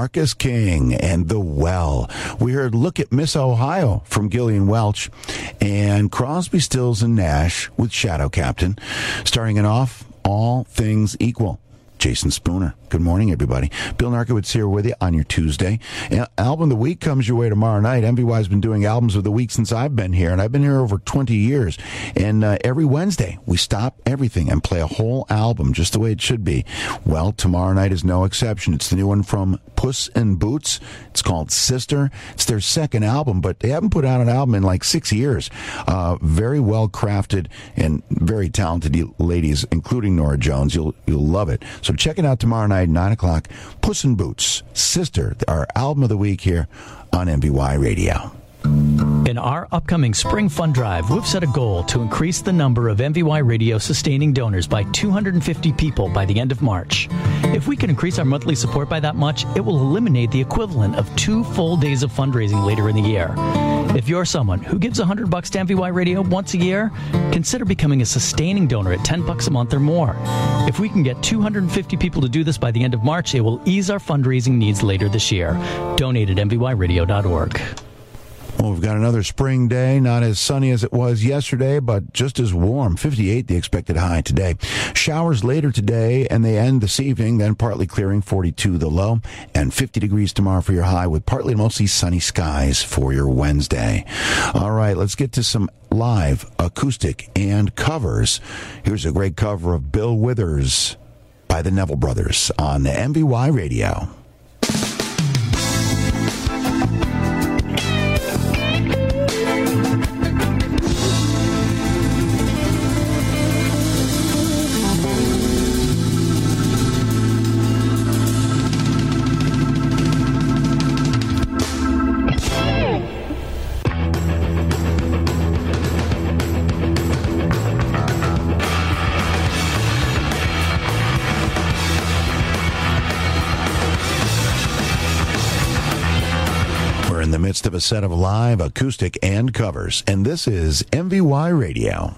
Marcus King, and The Well. We heard Look at Miss Ohio from Gillian Welch, and Crosby, Stills, and Nash with Shadow Captain. Starting it off, All Things Equal. Jason Spooner. Good morning, everybody. Bill Narkowitz here with you on your Tuesday. Album of the week comes your way tomorrow night. MVY's been doing albums of the week since I've been here, and I've been here over 20 years. And uh, every Wednesday, we stop everything and play a whole album just the way it should be. Well, tomorrow night is no exception. It's the new one from Puss in Boots. It's called Sister. It's their second album, but they haven't put out an album in like six years. Uh, very well crafted and very talented ladies, including Norah Jones. You'll you'll love it. So check it out tomorrow night, nine o'clock. Puss in Boots, Sister, our album of the week here on MVY Radio. In our upcoming Spring Fund Drive, we've set a goal to increase the number of MVY radio sustaining donors by 250 people by the end of March. If we can increase our monthly support by that much, it will eliminate the equivalent of two full days of fundraising later in the year. If you're someone who gives 100 bucks to MVY Radio once a year, consider becoming a sustaining donor at 10 bucks a month or more. If we can get 250 people to do this by the end of March, it will ease our fundraising needs later this year. Donate at mvyradio.org. Well, we've got another spring day, not as sunny as it was yesterday, but just as warm. 58 the expected high today. Showers later today, and they end this evening, then partly clearing, 42 the low, and 50 degrees tomorrow for your high, with partly mostly sunny skies for your Wednesday. All right, let's get to some live acoustic and covers. Here's a great cover of Bill Withers by the Neville Brothers on MVY Radio. Midst of a set of live acoustic and covers, and this is MVY Radio.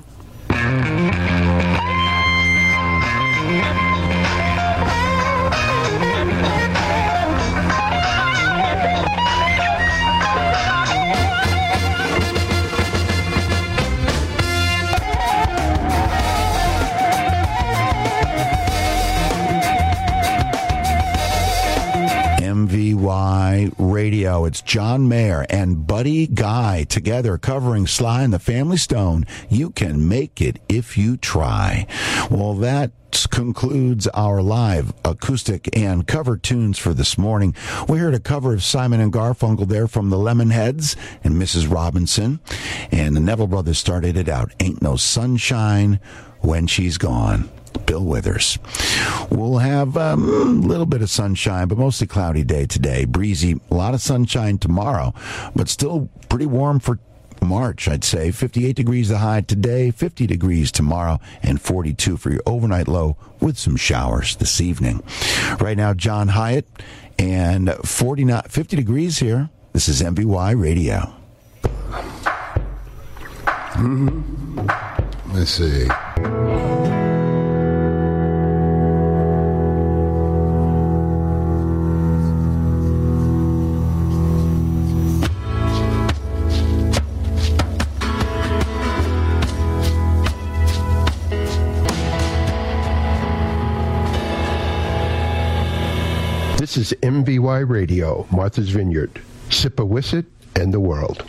Radio. It's John Mayer and Buddy Guy together covering Sly and the Family Stone. You can make it if you try. Well, that concludes our live acoustic and cover tunes for this morning. We heard a cover of Simon and Garfunkel there from the Lemonheads and Mrs. Robinson. And the Neville Brothers started it out. Ain't no sunshine when she's gone. Bill Withers. We'll have um, a little bit of sunshine, but mostly cloudy day today. Breezy, a lot of sunshine tomorrow, but still pretty warm for March, I'd say. 58 degrees the high today, 50 degrees tomorrow, and 42 for your overnight low with some showers this evening. Right now, John Hiatt, and 49, 50 degrees here. This is MVY Radio. Let's see. This is MVY Radio, Martha's Vineyard, Sippewissett, and the world.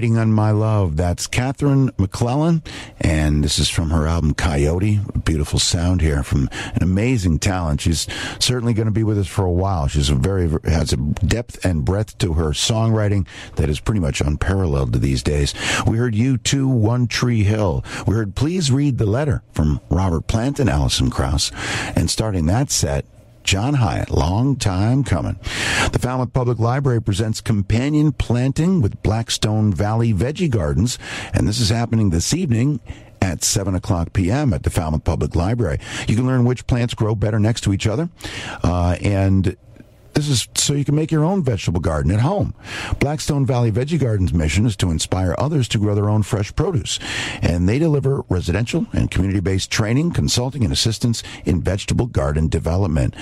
Waiting on My Love. That's Catherine MacLellan, and this is from her album Coyote. Beautiful sound here from an amazing talent. She's certainly going to be with us for a while. She's a very has a depth and breadth to her songwriting that is pretty much unparalleled to these days. We heard U2, One Tree Hill. We heard Please Read the Letter from Robert Plant and Alison Krauss, and starting that set. John Hiatt, long time coming. The Falmouth Public Library presents Companion Planting with Blackstone Valley Veggie Gardens, and this is happening this evening at 7 o'clock p.m. at the Falmouth Public Library. You can learn which plants grow better next to each other, uh, and this is so you can make your own vegetable garden at home. Blackstone Valley Veggie Gardens' mission is to inspire others to grow their own fresh produce. And they deliver residential and community based training, consulting, and assistance in vegetable garden development.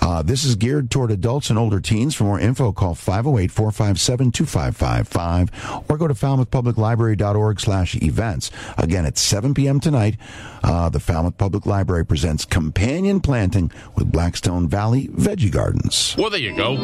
Uh, this is geared toward adults and older teens. For more info, call 508 457 2555 or go to falmouthpubliclibrary.org slash events. Again, at 7 p.m. tonight, uh, the Falmouth Public Library presents Companion Planting with Blackstone Valley Veggie Gardens. Well, there you go.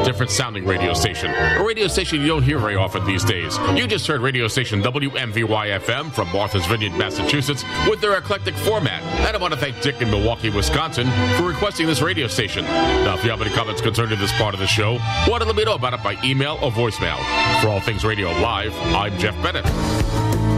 A different sounding radio station. A radio station you don't hear very often these days. You just heard radio station WMVY FM from Martha's Vineyard, Massachusetts, with their eclectic format. And I want to thank Dick in Milwaukee, Wisconsin, for requesting this radio station. Now, if you have any comments concerning this part of the show, want to let me know about it by email or voicemail. For All Things Radio Live, I'm Jeff Bennett.